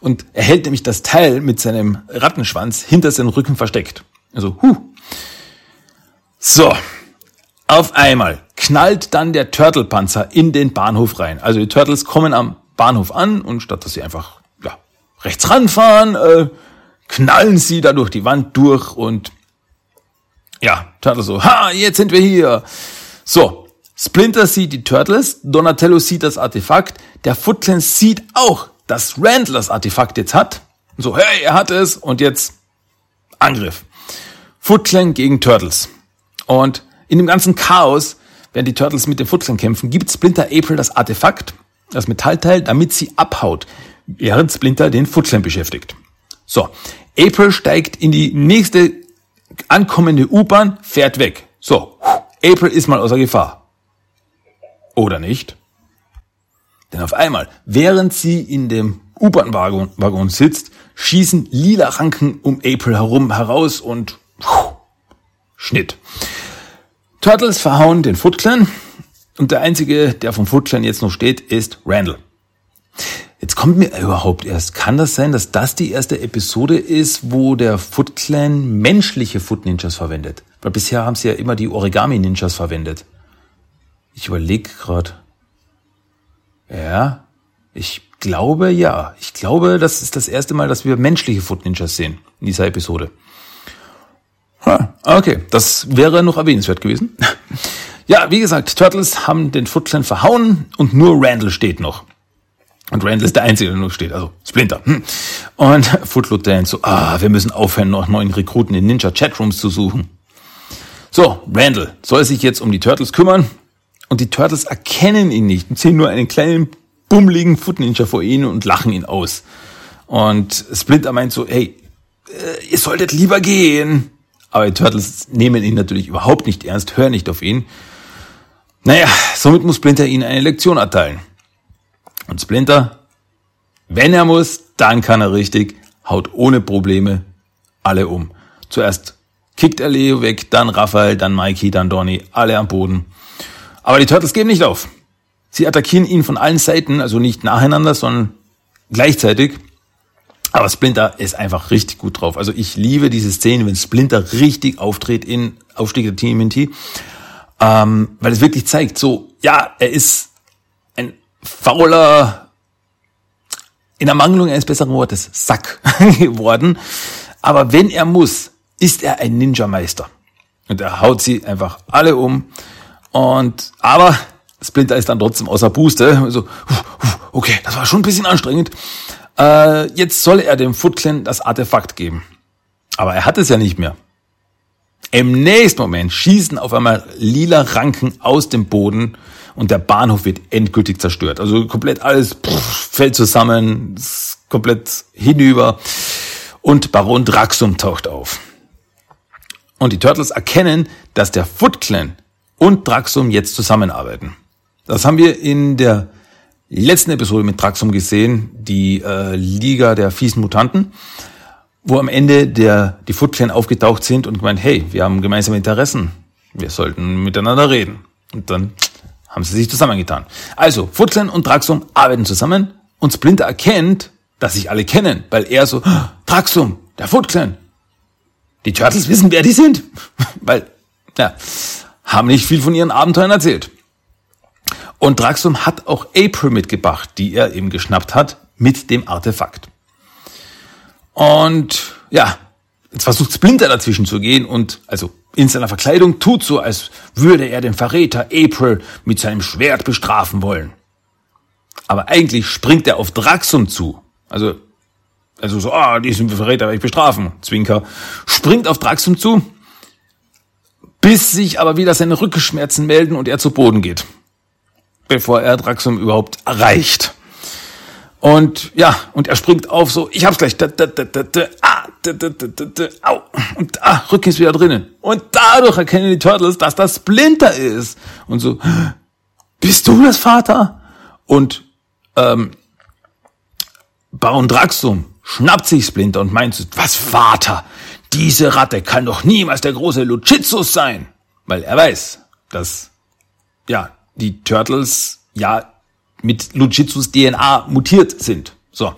Und er hält nämlich das Teil mit seinem Rattenschwanz hinter seinem Rücken versteckt. Also, huh. So. Auf einmal knallt dann der Turtle-Panzer in den Bahnhof rein. Also die Turtles kommen am Bahnhof an und statt dass sie einfach ja, rechts ranfahren, äh, knallen sie da durch die Wand durch und ja, Turtle so, ha, jetzt sind wir hier. So, Splinter sieht die Turtles, Donatello sieht das Artefakt, der Foot Clan sieht auch, dass Randall das Artefakt jetzt hat. so, hey, er hat es und jetzt Angriff. Foot Clan gegen Turtles. Und in dem ganzen Chaos, während die Turtles mit dem Foot Clan kämpfen, gibt Splinter April das Artefakt, das Metallteil, damit sie abhaut, während Splinter den Foot Clan beschäftigt. So, April steigt in die nächste ankommende U-Bahn, fährt weg. So, April ist mal außer Gefahr. Oder nicht? Denn auf einmal, während sie in dem U-Bahn-Waggon sitzt, schießen lila Ranken um April herum heraus und Schnitt. Turtles verhauen den Foot Clan und der einzige, der vom Foot Clan jetzt noch steht, ist Randall. Jetzt kommt mir überhaupt erst, kann das sein, dass das die erste Episode ist, wo der Foot Clan menschliche Foot Ninjas verwendet? Weil bisher haben sie ja immer die Origami Ninjas verwendet. Ich überlege gerade. Ja, ich glaube ja. Ich glaube, das ist das erste Mal, dass wir menschliche Foot Ninjas sehen in dieser Episode. Okay, das wäre noch erwähnenswert gewesen. Ja, wie gesagt, Turtles haben den Foot Clan verhauen und nur Randall steht noch. Und Randall ist der Einzige, der noch steht, also Splinter. Hm. Und Foot Lieutenant so, ah, wir müssen aufhören, noch neuen Rekruten in Ninja Chatrooms zu suchen. So, Randall soll sich jetzt um die Turtles kümmern und die Turtles erkennen ihn nicht und sehen nur einen kleinen, bummeligen Foot Ninja vor ihnen und lachen ihn aus. Und Splinter meint so, hey, äh, ihr solltet lieber gehen. Aber die Turtles nehmen ihn natürlich überhaupt nicht ernst, hören nicht auf ihn. Naja, somit muss Splinter ihnen eine Lektion erteilen. Und Splinter, wenn er muss, dann kann er richtig, haut ohne Probleme alle um. Zuerst kickt er Leo weg, dann Raphael, dann Mikey, dann Donny, alle am Boden. Aber die Turtles geben nicht auf. Sie attackieren ihn von allen Seiten, also nicht nacheinander, sondern gleichzeitig. Aber Splinter ist einfach richtig gut drauf. Also ich liebe diese Szene, wenn Splinter richtig auftritt in Aufstieg der TMNT, ähm, weil es wirklich zeigt, so, ja, er ist ein fauler, in der Mangelung eines besseren Wortes, Sack geworden. Aber wenn er muss, ist er ein Ninja-Meister. Und er haut sie einfach alle um. Und, aber Splinter ist dann trotzdem außer Puste. So, okay, das war schon ein bisschen anstrengend. Äh, jetzt soll er dem Foot Clan das Artefakt geben. Aber er hat es ja nicht mehr. Im nächsten Moment schießen auf einmal lila Ranken aus dem Boden und der Bahnhof wird endgültig zerstört. Also komplett alles pff, fällt zusammen, komplett hinüber und Baron Draxum taucht auf. Und die Turtles erkennen, dass der Foot Clan und Draxum jetzt zusammenarbeiten. Das haben wir in der letzten Episode mit Traxum gesehen, die äh, Liga der fiesen Mutanten, wo am Ende der, die Foot Clan aufgetaucht sind und gemeint, hey, wir haben gemeinsame Interessen, wir sollten miteinander reden. Und dann haben sie sich zusammengetan. Also, Foot Clan und Traxum arbeiten zusammen Und Splinter erkennt, dass sich alle kennen, weil er so, Traxum, der Foot Clan. Die Turtles wissen, wer die sind, weil, ja, haben nicht viel von ihren Abenteuern erzählt. Und Draxum hat auch April mitgebracht, die er eben geschnappt hat mit dem Artefakt. Und ja, jetzt versucht Splinter dazwischen zu gehen und also in seiner Verkleidung tut so, als würde er den Verräter April mit seinem Schwert bestrafen wollen. Aber eigentlich springt er auf Draxum zu. Also, also so, ah, diesen Verräter werde ich bestrafen. Zwinker. Springt auf Draxum zu, bis sich aber wieder seine Rückenschmerzen melden und er zu Boden geht. Bevor er Draxum überhaupt erreicht. Und ja, und er springt auf so, ich hab's gleich. Da, da, da, da, da, ah, da, da, da, da, da, au. Und ah, Rücken ist wieder drinnen. Und dadurch erkennen die Turtles, dass das Splinter ist. Und so, bist du das Vater? Und ähm, Baron Draxum schnappt sich Splinter und meint, was Vater? Diese Ratte kann doch niemals der große Luchitsus sein. Weil er weiß, dass, ja, die Turtles ja mit Luchitsus DNA mutiert sind. So.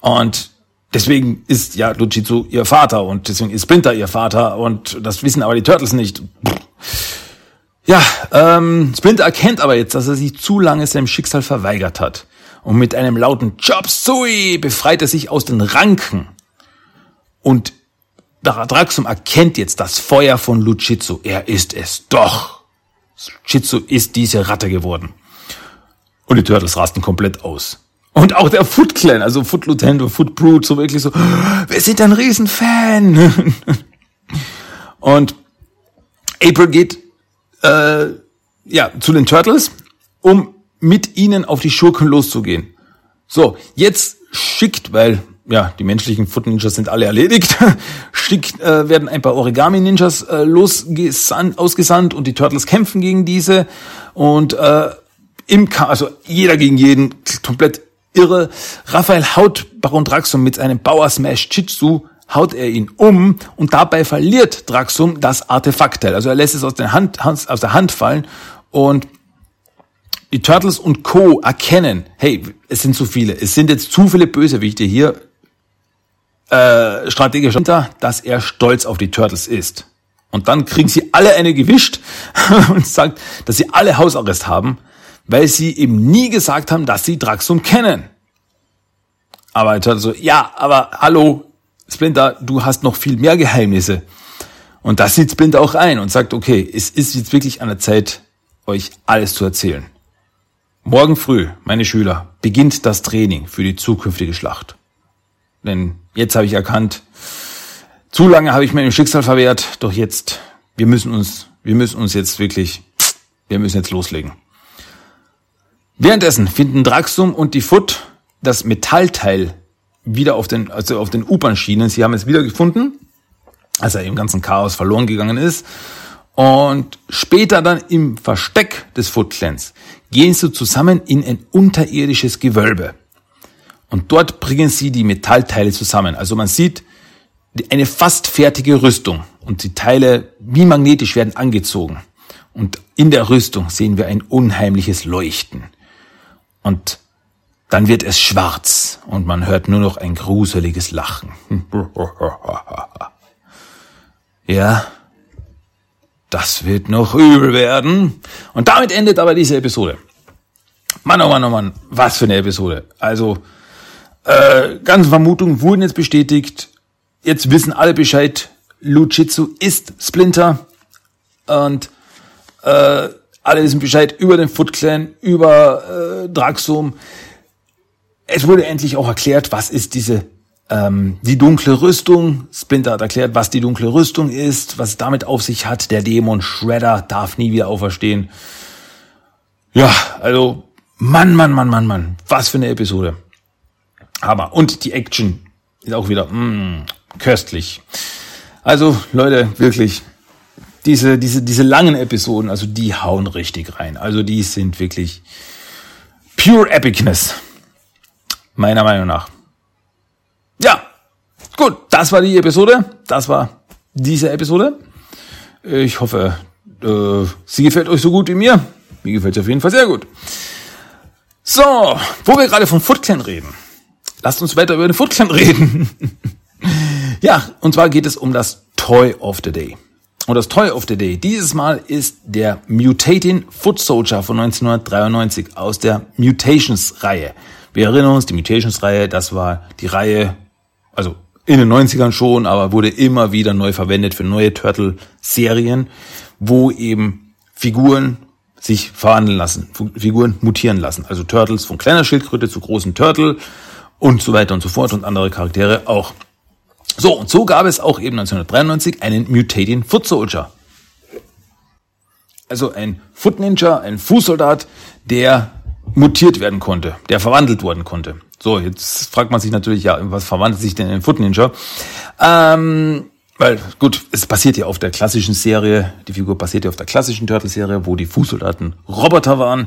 Und deswegen ist ja Luchitsu ihr Vater und deswegen ist Splinter ihr Vater und das wissen aber die Turtles nicht. Ja, ähm, Splinter erkennt aber jetzt, dass er sich zu lange seinem Schicksal verweigert hat. Und mit einem lauten Chop Sui befreit er sich aus den Ranken. Und Draxum erkennt jetzt das Feuer von Luchitsu. Er ist es doch. Luchitsu ist diese Ratte geworden. Und die Turtles rasten komplett aus. Und auch der Foot Clan, also Foot Lieutenant und Foot Brute, so wirklich so, wir sind ein Riesenfan. und April geht äh, ja zu den Turtles, um mit ihnen auf die Schurken loszugehen. So, jetzt schickt, weil ja, die menschlichen Foot Ninjas sind alle erledigt. Schickt äh, werden ein paar Origami Ninjas äh, losgesandt, ausgesandt und die Turtles kämpfen gegen diese und äh, im Ka also jeder gegen jeden, komplett irre. Raphael haut Baron Draxum mit einem Bauer Smash Chitsu haut er ihn um und dabei verliert Draxum das Artefaktteil. Also er lässt es aus der Hand, aus der Hand fallen und die Turtles und Co. erkennen, hey, es sind zu viele, es sind jetzt zu viele Bösewichte hier, äh, strategisch hinter, dass er stolz auf die Turtles ist. Und dann kriegen sie alle eine gewischt und sagt, dass sie alle Hausarrest haben, weil sie eben nie gesagt haben, dass sie Draxum kennen. Aber er hat so, ja, aber hallo, Splinter, du hast noch viel mehr Geheimnisse. Und das sieht Splinter auch ein und sagt, okay, es ist jetzt wirklich an der Zeit, euch alles zu erzählen. Morgen früh, meine Schüler, beginnt das Training für die zukünftige Schlacht. Denn jetzt habe ich erkannt, zu lange habe ich mir im Schicksal verwehrt, doch jetzt, wir müssen uns, wir müssen uns jetzt wirklich, wir müssen jetzt loslegen. Währenddessen finden Draxum und die Foot das Metallteil wieder auf den, also auf den U-Bahn-Schienen. Sie haben es wieder gefunden, als er im ganzen Chaos verloren gegangen ist. Und später dann im Versteck des Foot Clans gehen sie zusammen in ein unterirdisches Gewölbe. Und dort bringen sie die Metallteile zusammen. Also man sieht eine fast fertige Rüstung und die Teile wie magnetisch werden angezogen. Und in der Rüstung sehen wir ein unheimliches Leuchten. Und dann wird es schwarz und man hört nur noch ein gruseliges Lachen. ja, das wird noch übel werden. Und damit endet aber diese Episode. Mann, oh Mann, oh Mann, was für eine Episode. Also, äh, ganze Vermutungen wurden jetzt bestätigt. Jetzt wissen alle Bescheid. Luchitsu ist Splinter. Und äh, alle wissen Bescheid über den Foot Clan, über äh, Draxum. Es wurde endlich auch erklärt, was ist diese ähm, die dunkle Rüstung. Splinter hat erklärt, was die dunkle Rüstung ist, was es damit auf sich hat. Der Dämon Shredder darf nie wieder auferstehen. Ja, also Mann, Mann, Mann, Mann, Mann, was für eine Episode. Aber und die Action ist auch wieder mm, köstlich. Also Leute, wirklich diese, diese, diese langen Episoden, also die hauen richtig rein. Also die sind wirklich pure Epicness. Meiner Meinung nach. Ja, gut, das war die Episode. Das war diese Episode. Ich hoffe, äh, sie gefällt euch so gut wie mir. Mir gefällt sie auf jeden Fall sehr gut. So, wo wir gerade vom Foot Clan reden. Lasst uns weiter über den Foot Clan reden. ja, und zwar geht es um das Toy of the Day. Und das Toy of the Day dieses Mal ist der Mutating Foot Soldier von 1993 aus der Mutations-Reihe. Wir erinnern uns, die Mutations-Reihe, das war die Reihe, also in den 90ern schon, aber wurde immer wieder neu verwendet für neue Turtle-Serien, wo eben Figuren sich verwandeln lassen, Figuren mutieren lassen. Also Turtles von kleiner Schildkröte zu großen Turtle und so weiter und so fort und andere Charaktere auch. So, und so gab es auch eben 1993 einen Mutating Foot Soldier. Also ein Foot Ninja, ein Fußsoldat, der mutiert werden konnte, der verwandelt worden konnte. So, jetzt fragt man sich natürlich, ja, was verwandelt sich denn in Foot Ninja? Ähm, weil, gut, es basiert ja auf der klassischen Serie, die Figur basiert ja auf der klassischen Turtle-Serie, wo die Fußsoldaten Roboter waren.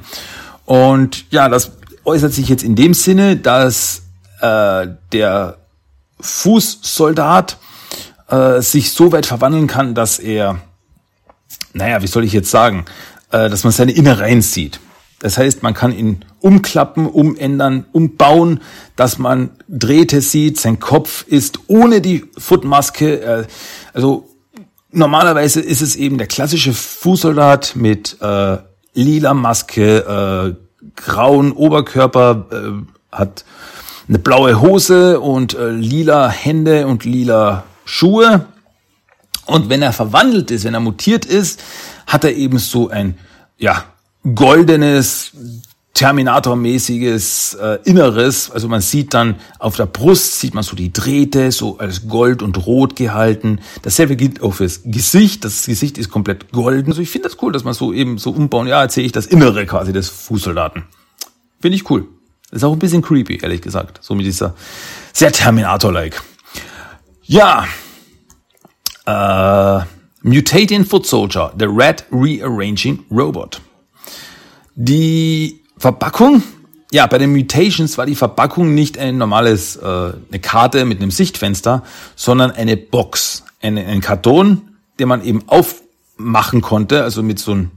Und ja, das äußert sich jetzt in dem Sinne, dass äh, der Fußsoldat äh, sich so weit verwandeln kann, dass er, naja, wie soll ich jetzt sagen, äh, dass man seine Innereien sieht. Das heißt, man kann ihn umklappen, umändern, umbauen, dass man Drähte sieht. Sein Kopf ist ohne die Footmaske. Äh, also normalerweise ist es eben der klassische Fußsoldat mit äh, lila Maske, äh, grauen Oberkörper, äh, hat eine blaue Hose und äh, lila Hände und lila Schuhe. Und wenn er verwandelt ist, wenn er mutiert ist, hat er eben so ein, ja, goldenes, Terminator-mäßiges äh, Inneres. Also man sieht dann auf der Brust, sieht man so die Drähte, so als Gold und Rot gehalten. Dasselbe gilt auch fürs Gesicht. Das Gesicht ist komplett golden. Also ich finde das cool, dass man so eben so umbauen. Ja, erzähle ich das Innere quasi des Fußsoldaten. Finde ich cool. Ist auch ein bisschen creepy, ehrlich gesagt. So mit dieser sehr Terminator-like. Ja. Äh, Mutating Foot Soldier, the Red Rearranging Robot. Die Verpackung, ja, bei den Mutations war die Verpackung nicht ein normales, äh, eine Karte mit einem Sichtfenster, sondern eine Box, eine, ein Karton, den man eben aufmachen konnte, also mit so einem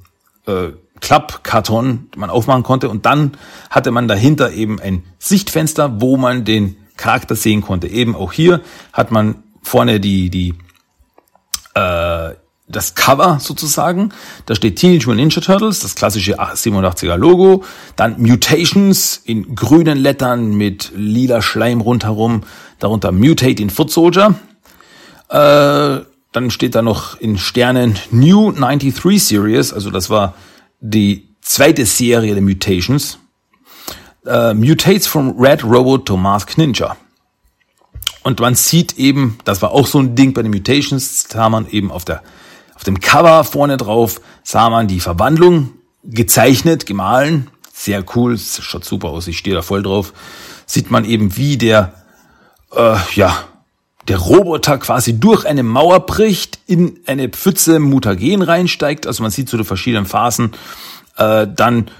äh, Klappkarton, man aufmachen konnte. Und dann hatte man dahinter eben ein Sichtfenster, wo man den Charakter sehen konnte. Eben auch hier hat man vorne die, die äh, das Cover sozusagen. Da steht Teenage Mutant Ninja Turtles, das klassische 87er Logo. Dann Mutations in grünen Lettern mit lila Schleim rundherum. Darunter Mutate in Foot Soldier. Äh, dann steht da noch in Sternen New 93 Series. Also das war die zweite Serie der Mutations. Äh, Mutates from Red Robot to Mask Ninja. Und man sieht eben, das war auch so ein Ding bei den Mutations, da man eben auf der auf dem Cover vorne drauf sah man die Verwandlung gezeichnet, gemahlen. Sehr cool, schaut super aus, ich stehe da voll drauf. Sieht man eben, wie der, äh, ja, der Roboter quasi durch eine Mauer bricht, in eine Pfütze Mutagen reinsteigt. Also man sieht so die verschiedenen Phasen. Äh, dann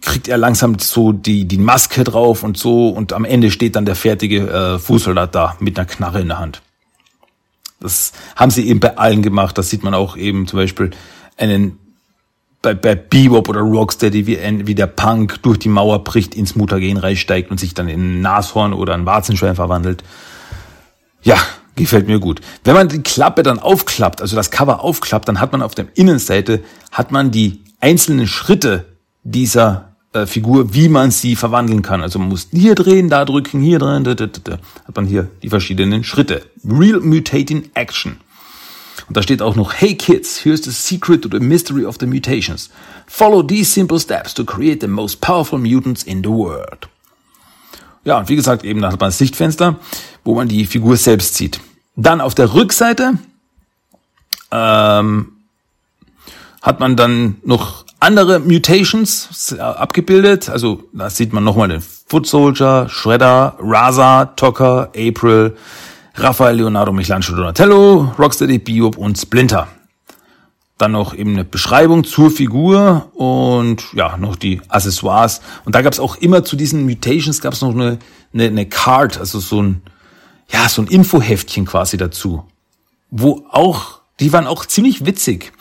kriegt er langsam so die, die Maske drauf und so und am Ende steht dann der fertige äh, Fußsoldat da mit einer Knarre in der Hand. Das haben sie eben bei allen gemacht. Das sieht man auch eben zum Beispiel einen bei, bei Bebop oder Rocksteady, wie, wie der Punk durch die Mauer bricht, ins Mutagen reinsteigt und sich dann in ein Nashorn oder ein Warzenschwein verwandelt. Ja, gefällt mir gut. Wenn man die Klappe dann aufklappt, also das Cover aufklappt, dann hat man auf der Innenseite, hat man die einzelnen Schritte dieser äh, Figur, wie man sie verwandeln kann. Also man muss hier drehen, da drücken, hier drehen, da, da, da, da. hat man hier die verschiedenen Schritte. Real Mutating Action. Und da steht auch noch, hey kids, here's the secret to the mystery of the mutations. Follow these simple steps to create the most powerful mutants in the world. Ja, und wie gesagt, eben da hat man das Sichtfenster, wo man die Figur selbst sieht. Dann auf der Rückseite ähm, hat man dann noch andere Mutations abgebildet. Also da sieht man nochmal den Foot Soldier, Shredder, Raza, Tocker, April, Raphael, Leonardo, Michelangelo, Donatello, Rocksteady, Biob und Splinter. Dann noch eben eine Beschreibung zur Figur und ja, noch die Accessoires. Und da gab es auch immer zu diesen Mutations gab es noch eine, eine, eine Card, also so ein, ja, so ein Infoheftchen quasi dazu. Wo auch, die waren auch ziemlich witzig,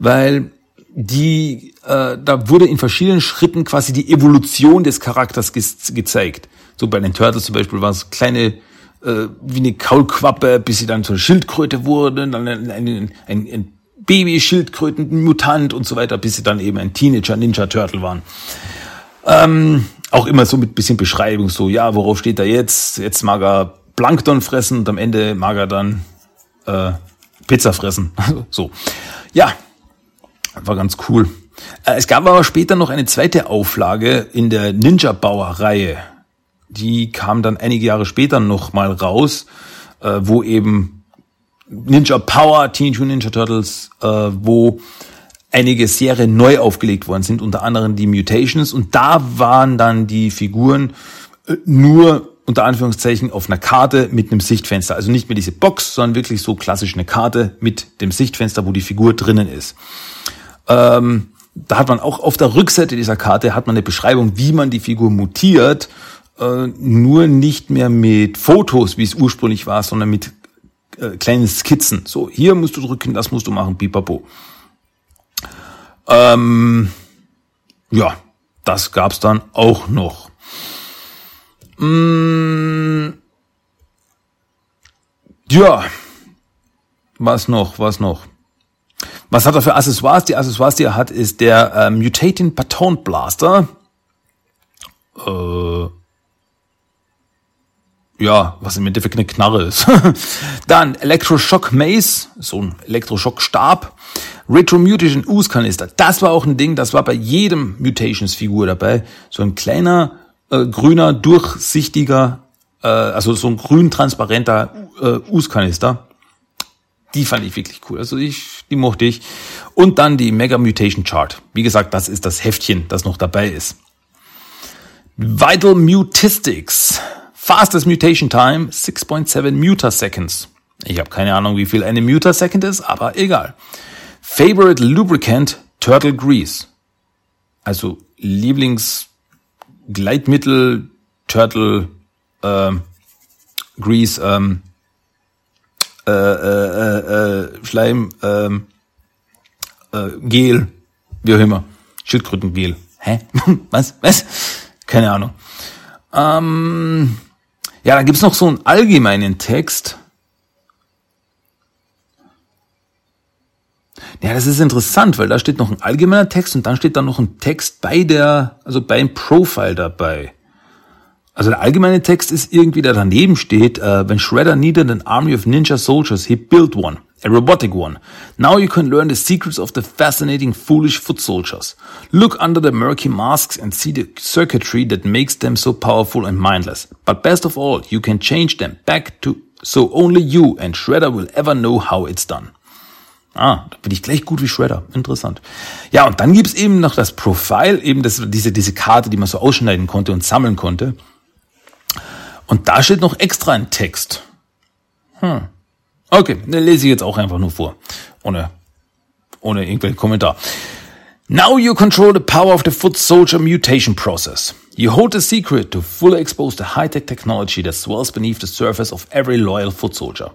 weil die, äh, da wurde in verschiedenen Schritten quasi die Evolution des Charakters ge gezeigt. So bei den Turtles zum Beispiel waren es kleine, äh, wie eine Kaulquappe, bis sie dann zur Schildkröte wurden, dann ein, ein, ein, ein Baby-Schildkröten-Mutant und so weiter, bis sie dann eben ein Teenager-Ninja-Turtle waren. Ähm, auch immer so mit bisschen Beschreibung, so, ja, worauf steht er jetzt? Jetzt mag er Plankton fressen und am Ende mag er dann äh, Pizza fressen. so. Ja, war ganz cool. Äh, es gab aber später noch eine zweite Auflage in der Ninja-Bauer-Reihe. Die kam dann einige Jahre später noch mal raus, äh, wo eben Ninja Power, Teenage Mutant Ninja Turtles, äh, wo einige Serien neu aufgelegt worden sind, unter anderem die Mutations. Und da waren dann die Figuren nur unter Anführungszeichen auf einer Karte mit einem Sichtfenster. Also nicht mehr diese Box, sondern wirklich so klassisch eine Karte mit dem Sichtfenster, wo die Figur drinnen ist. Ähm, da hat man auch auf der Rückseite dieser Karte hat man eine Beschreibung, wie man die Figur mutiert, äh, nur nicht mehr mit Fotos, wie es ursprünglich war, sondern mit äh, kleinen Skizzen. So, hier musst du drücken, das musst du machen, pipapo. Ähm, ja, das gab's dann auch noch. Mm, ja, was noch, was noch? Was hat er für Accessoires? Die Accessoires, die er hat, ist der äh, Mutating Baton Blaster. Äh, ja, was im Endeffekt eine Knarre ist. Dann Electroshock Mace, so ein Elektroschock-Stab. Retro Mutation Ooze Kanister. Das war auch ein Ding, das war bei jedem Mutations-Figur dabei. So ein kleiner, äh, grüner, durchsichtiger, äh, also so ein grün transparenter äh, Ooze Kanister. Die fand ich wirklich cool. Also ich, die mochte ich. Und dann die Mega Mutation Chart. Wie gesagt, das ist das Heftchen, das noch dabei ist. Vital Mutistics. Fastest Mutation Time, 6.7 Mutaseconds. Ich habe keine Ahnung, wie viel eine Mutasecond ist, aber egal. Favorite Lubricant, Turtle Grease. Also Lieblingsgleitmittel, Turtle äh, Grease, ähm, äh, äh, äh, Schleim, äh, äh, Gel, wie auch immer. Schildkrötengel. Hä? Was? Was? Keine Ahnung. Ähm, ja, dann gibt's noch so einen allgemeinen Text. Ja, das ist interessant, weil da steht noch ein allgemeiner Text und dann steht da noch ein Text bei der, also beim Profile dabei. Also der allgemeine Text ist irgendwie, der daneben steht, uh, when Shredder needed an army of ninja soldiers, he built one, a robotic one. Now you can learn the secrets of the fascinating foolish foot soldiers. Look under the murky masks and see the circuitry that makes them so powerful and mindless. But best of all, you can change them back to so only you and Shredder will ever know how it's done. Ah, da bin ich gleich gut wie Shredder. Interessant. Ja, und dann gibt's eben noch das Profile, eben das, diese, diese Karte, die man so ausschneiden konnte und sammeln konnte. Und da steht noch extra ein Text. Hm. Okay, den lese ich jetzt auch einfach nur vor. Ohne, ohne irgendwelchen Kommentar. Now you control the power of the foot soldier mutation process. You hold the secret to fully expose the high-tech technology that swells beneath the surface of every loyal foot soldier.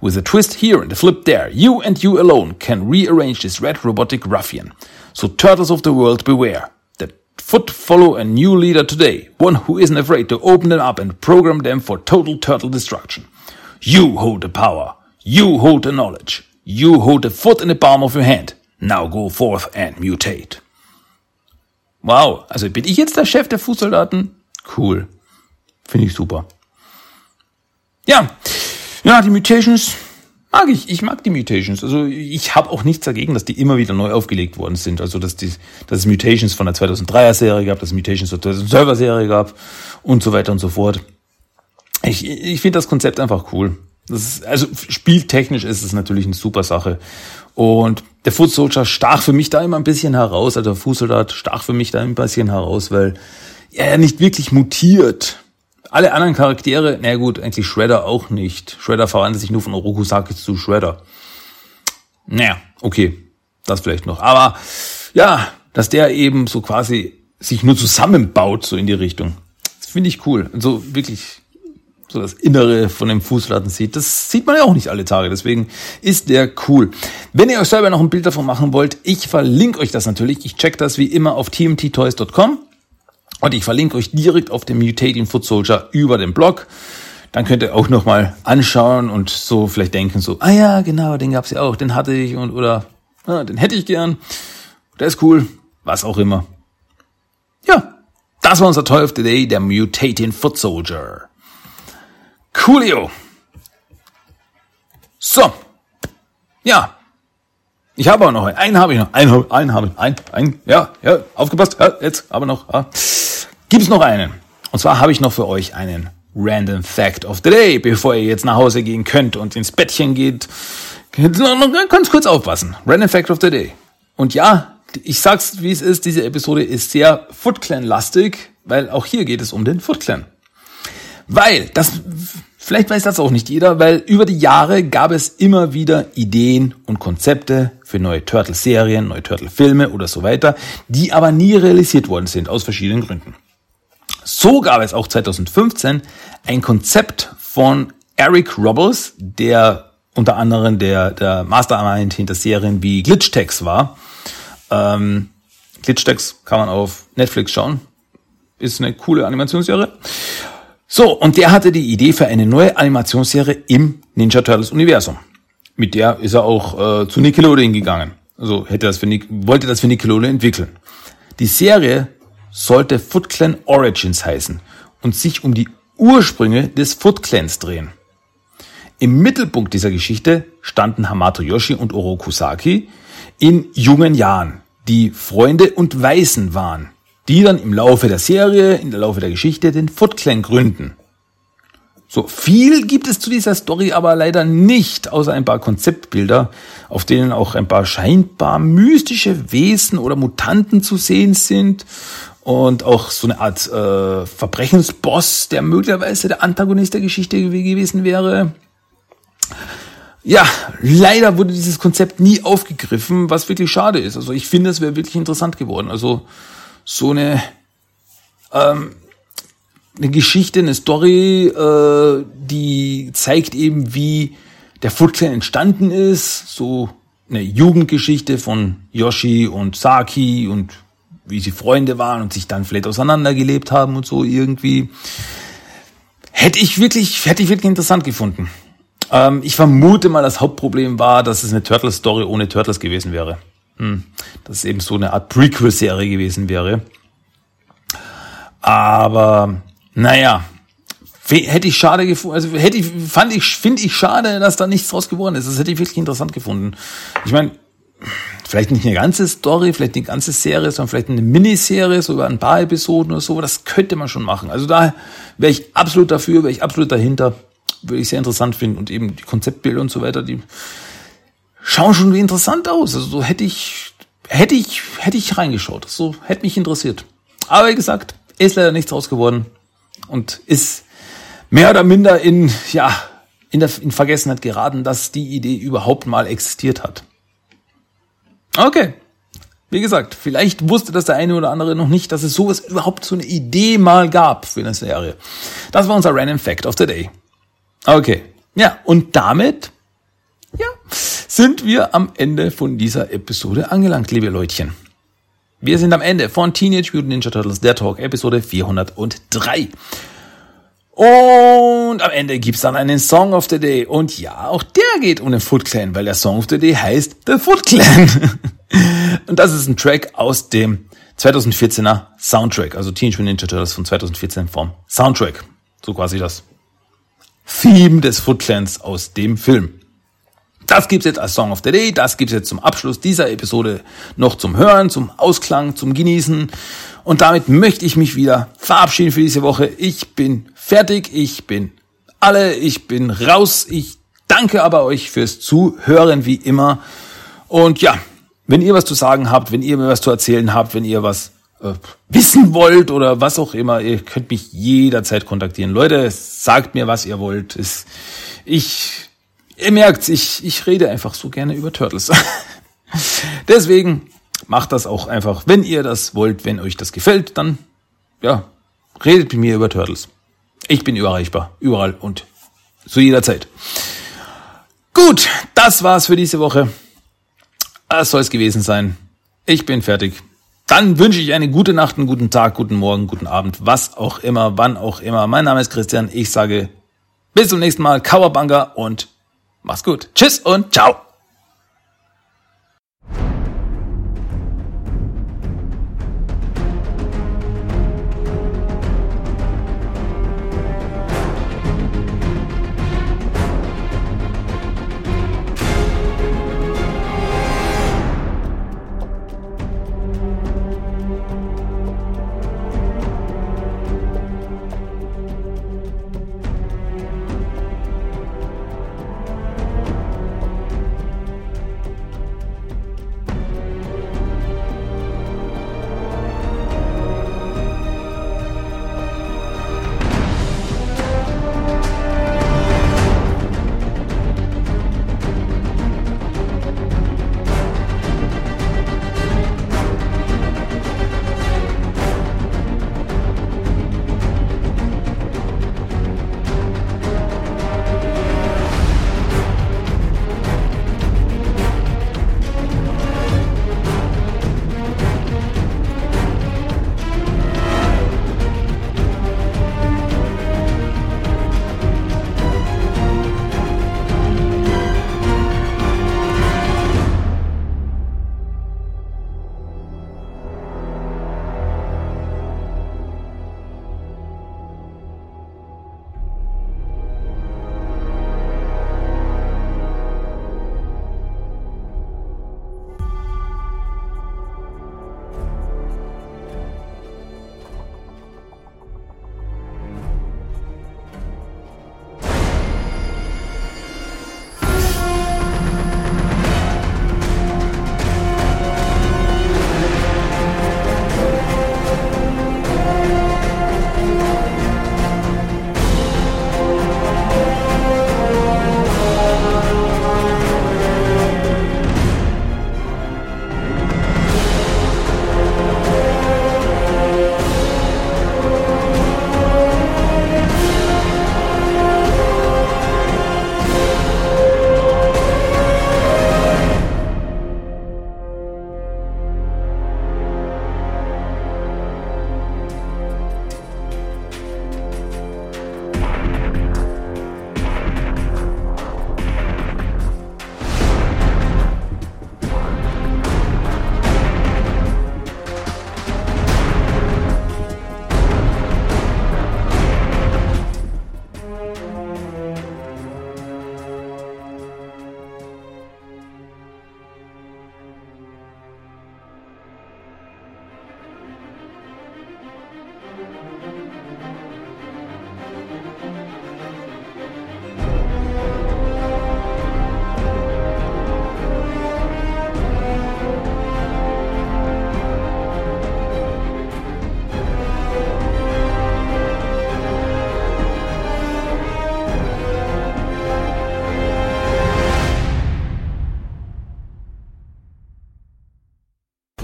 With a twist here and a flip there, you and you alone can rearrange this red robotic ruffian. So turtles of the world beware. The foot follow a new leader today, one who isn't afraid to open them up and program them for total turtle destruction. You hold the power. You hold the knowledge. You hold the foot in the palm of your hand. Now go forth and mutate. Wow, also bin ich jetzt der Chef der Fußsoldaten? Cool. Finde ich super. Ja, ja, die Mutations Mag ich, ich mag die Mutations. Also ich habe auch nichts dagegen, dass die immer wieder neu aufgelegt worden sind. Also dass, die, dass es Mutations von der 2003er Serie gab, dass es Mutations von der 2012er Serie gab und so weiter und so fort. Ich, ich finde das Konzept einfach cool. Das ist, also spieltechnisch ist es natürlich eine super Sache. Und der Foot Soldier stach für mich da immer ein bisschen heraus, also der Fußsoldat stach für mich da ein bisschen heraus, weil er nicht wirklich mutiert. Alle anderen Charaktere, na gut, eigentlich Shredder auch nicht. Shredder verwandelt sich nur von Orokusaki zu Shredder. Naja, okay, das vielleicht noch. Aber ja, dass der eben so quasi sich nur zusammenbaut, so in die Richtung. Das finde ich cool. Und so wirklich so das Innere von dem Fußladen sieht. Das sieht man ja auch nicht alle Tage, deswegen ist der cool. Wenn ihr euch selber noch ein Bild davon machen wollt, ich verlinke euch das natürlich. Ich check das wie immer auf tmttoys.com und ich verlinke euch direkt auf dem Mutating Foot Soldier über den Blog. Dann könnt ihr auch nochmal anschauen und so vielleicht denken so, ah ja, genau, den gab's ja auch, den hatte ich und oder ah, den hätte ich gern. Der ist cool, was auch immer. Ja, das war unser Toy of the Day, der Mutating Foot Soldier. Coolio. So. Ja. Ich habe auch noch einen. Einen habe ich noch. Einen, einen habe ich. Ein, ein. Ja, ja, aufgepasst. Ja, jetzt aber noch. Ja. Gibt es noch einen? Und zwar habe ich noch für euch einen Random Fact of the Day, bevor ihr jetzt nach Hause gehen könnt und ins Bettchen geht. Noch, noch ganz kurz aufpassen. Random Fact of the Day. Und ja, ich sag's wie es ist, diese Episode ist sehr Foot Clan lastig, weil auch hier geht es um den Foot Clan. Weil, das, vielleicht weiß das auch nicht jeder, weil über die Jahre gab es immer wieder Ideen und Konzepte für neue Turtle-Serien, neue Turtle-Filme oder so weiter, die aber nie realisiert worden sind, aus verschiedenen Gründen. So gab es auch 2015 ein Konzept von Eric Robles, der unter anderem der, der Mastermind hinter Serien wie Glitchtex war. Ähm, Glitchtex kann man auf Netflix schauen. Ist eine coole Animationsserie. So, und der hatte die Idee für eine neue Animationsserie im Ninja Turtles Universum. Mit der ist er auch äh, zu Nickelodeon gegangen. Also hätte das für Nick wollte das für Nickelodeon entwickeln. Die Serie sollte Foot Clan Origins heißen und sich um die Ursprünge des Foot Clans drehen. Im Mittelpunkt dieser Geschichte standen Hamato Yoshi und Oroku Saki in jungen Jahren, die Freunde und Weißen waren die dann im Laufe der Serie, in der Laufe der Geschichte den Foot Clan gründen. So viel gibt es zu dieser Story aber leider nicht, außer ein paar Konzeptbilder, auf denen auch ein paar scheinbar mystische Wesen oder Mutanten zu sehen sind und auch so eine Art äh, Verbrechensboss, der möglicherweise der Antagonist der Geschichte gewesen wäre. Ja, leider wurde dieses Konzept nie aufgegriffen, was wirklich schade ist. Also ich finde, es wäre wirklich interessant geworden. Also so eine, ähm, eine Geschichte, eine Story, äh, die zeigt eben, wie der Foot entstanden ist, so eine Jugendgeschichte von Yoshi und Saki und wie sie Freunde waren und sich dann vielleicht auseinandergelebt haben und so irgendwie. Hätte ich wirklich, hätte ich wirklich interessant gefunden. Ähm, ich vermute mal, das Hauptproblem war, dass es eine Turtles-Story ohne Turtles gewesen wäre. Hm, dass es eben so eine Art Prequel-Serie gewesen wäre. Aber naja, hätte ich schade gefunden, also hätte ich, fand ich, finde ich schade, dass da nichts draus geworden ist. Das hätte ich wirklich interessant gefunden. Ich meine, vielleicht nicht eine ganze Story, vielleicht eine ganze Serie, sondern vielleicht eine Miniserie, so über ein paar Episoden oder so, das könnte man schon machen. Also da wäre ich absolut dafür, wäre ich absolut dahinter, würde ich sehr interessant finden und eben die Konzeptbilder und so weiter, die schauen schon interessant aus. Also so hätte ich, hätte ich, hätte ich reingeschaut. So hätte mich interessiert. Aber wie gesagt, ist leider nichts draus geworden und ist mehr oder minder in, ja, in, der, in Vergessenheit geraten, dass die Idee überhaupt mal existiert hat. Okay. Wie gesagt, vielleicht wusste das der eine oder andere noch nicht, dass es sowas überhaupt so eine Idee mal gab für eine Serie. Das war unser Random Fact of the Day. Okay. Ja, und damit sind wir am Ende von dieser Episode angelangt, liebe Leutchen. Wir sind am Ende von Teenage Mutant Ninja Turtles, der Talk, Episode 403. Und am Ende gibt's dann einen Song of the Day. Und ja, auch der geht um den Foot Clan, weil der Song of the Day heißt The Foot Clan. Und das ist ein Track aus dem 2014er Soundtrack, also Teenage Mutant Ninja Turtles von 2014 vom Soundtrack. So quasi das Theme des Foot Clans aus dem Film. Das gibt's jetzt als Song of the Day, das gibt's jetzt zum Abschluss dieser Episode noch zum Hören, zum Ausklang, zum Genießen. Und damit möchte ich mich wieder verabschieden für diese Woche. Ich bin fertig, ich bin alle, ich bin raus. Ich danke aber euch fürs Zuhören wie immer. Und ja, wenn ihr was zu sagen habt, wenn ihr mir was zu erzählen habt, wenn ihr was äh, wissen wollt oder was auch immer, ihr könnt mich jederzeit kontaktieren. Leute, sagt mir, was ihr wollt. Ich Ihr merkt, ich, ich rede einfach so gerne über Turtles. Deswegen macht das auch einfach, wenn ihr das wollt, wenn euch das gefällt, dann ja, redet mit mir über Turtles. Ich bin überreichbar, überall und zu jeder Zeit. Gut, das war's für diese Woche. Das soll es gewesen sein. Ich bin fertig. Dann wünsche ich eine gute Nacht, einen guten Tag, guten Morgen, guten Abend, was auch immer, wann auch immer. Mein Name ist Christian. Ich sage bis zum nächsten Mal. Kauerbanga und mach's gut. Tschüss und ciao.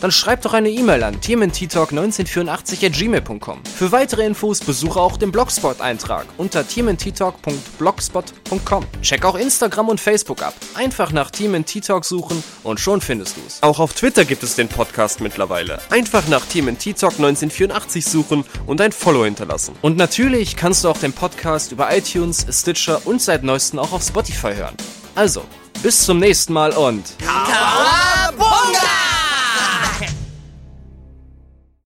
Dann schreib doch eine E-Mail an tmnttalk1984 Für weitere Infos besuche auch den Blogspot-Eintrag unter tmnttalk.blogspot.com. Check auch Instagram und Facebook ab. Einfach nach TMNT Talk suchen und schon findest du's. Auch auf Twitter gibt es den Podcast mittlerweile. Einfach nach TMNT Talk 1984 suchen und ein Follow hinterlassen. Und natürlich kannst du auch den Podcast über iTunes, Stitcher und seit neuestem auch auf Spotify hören. Also, bis zum nächsten Mal und... Kawaii!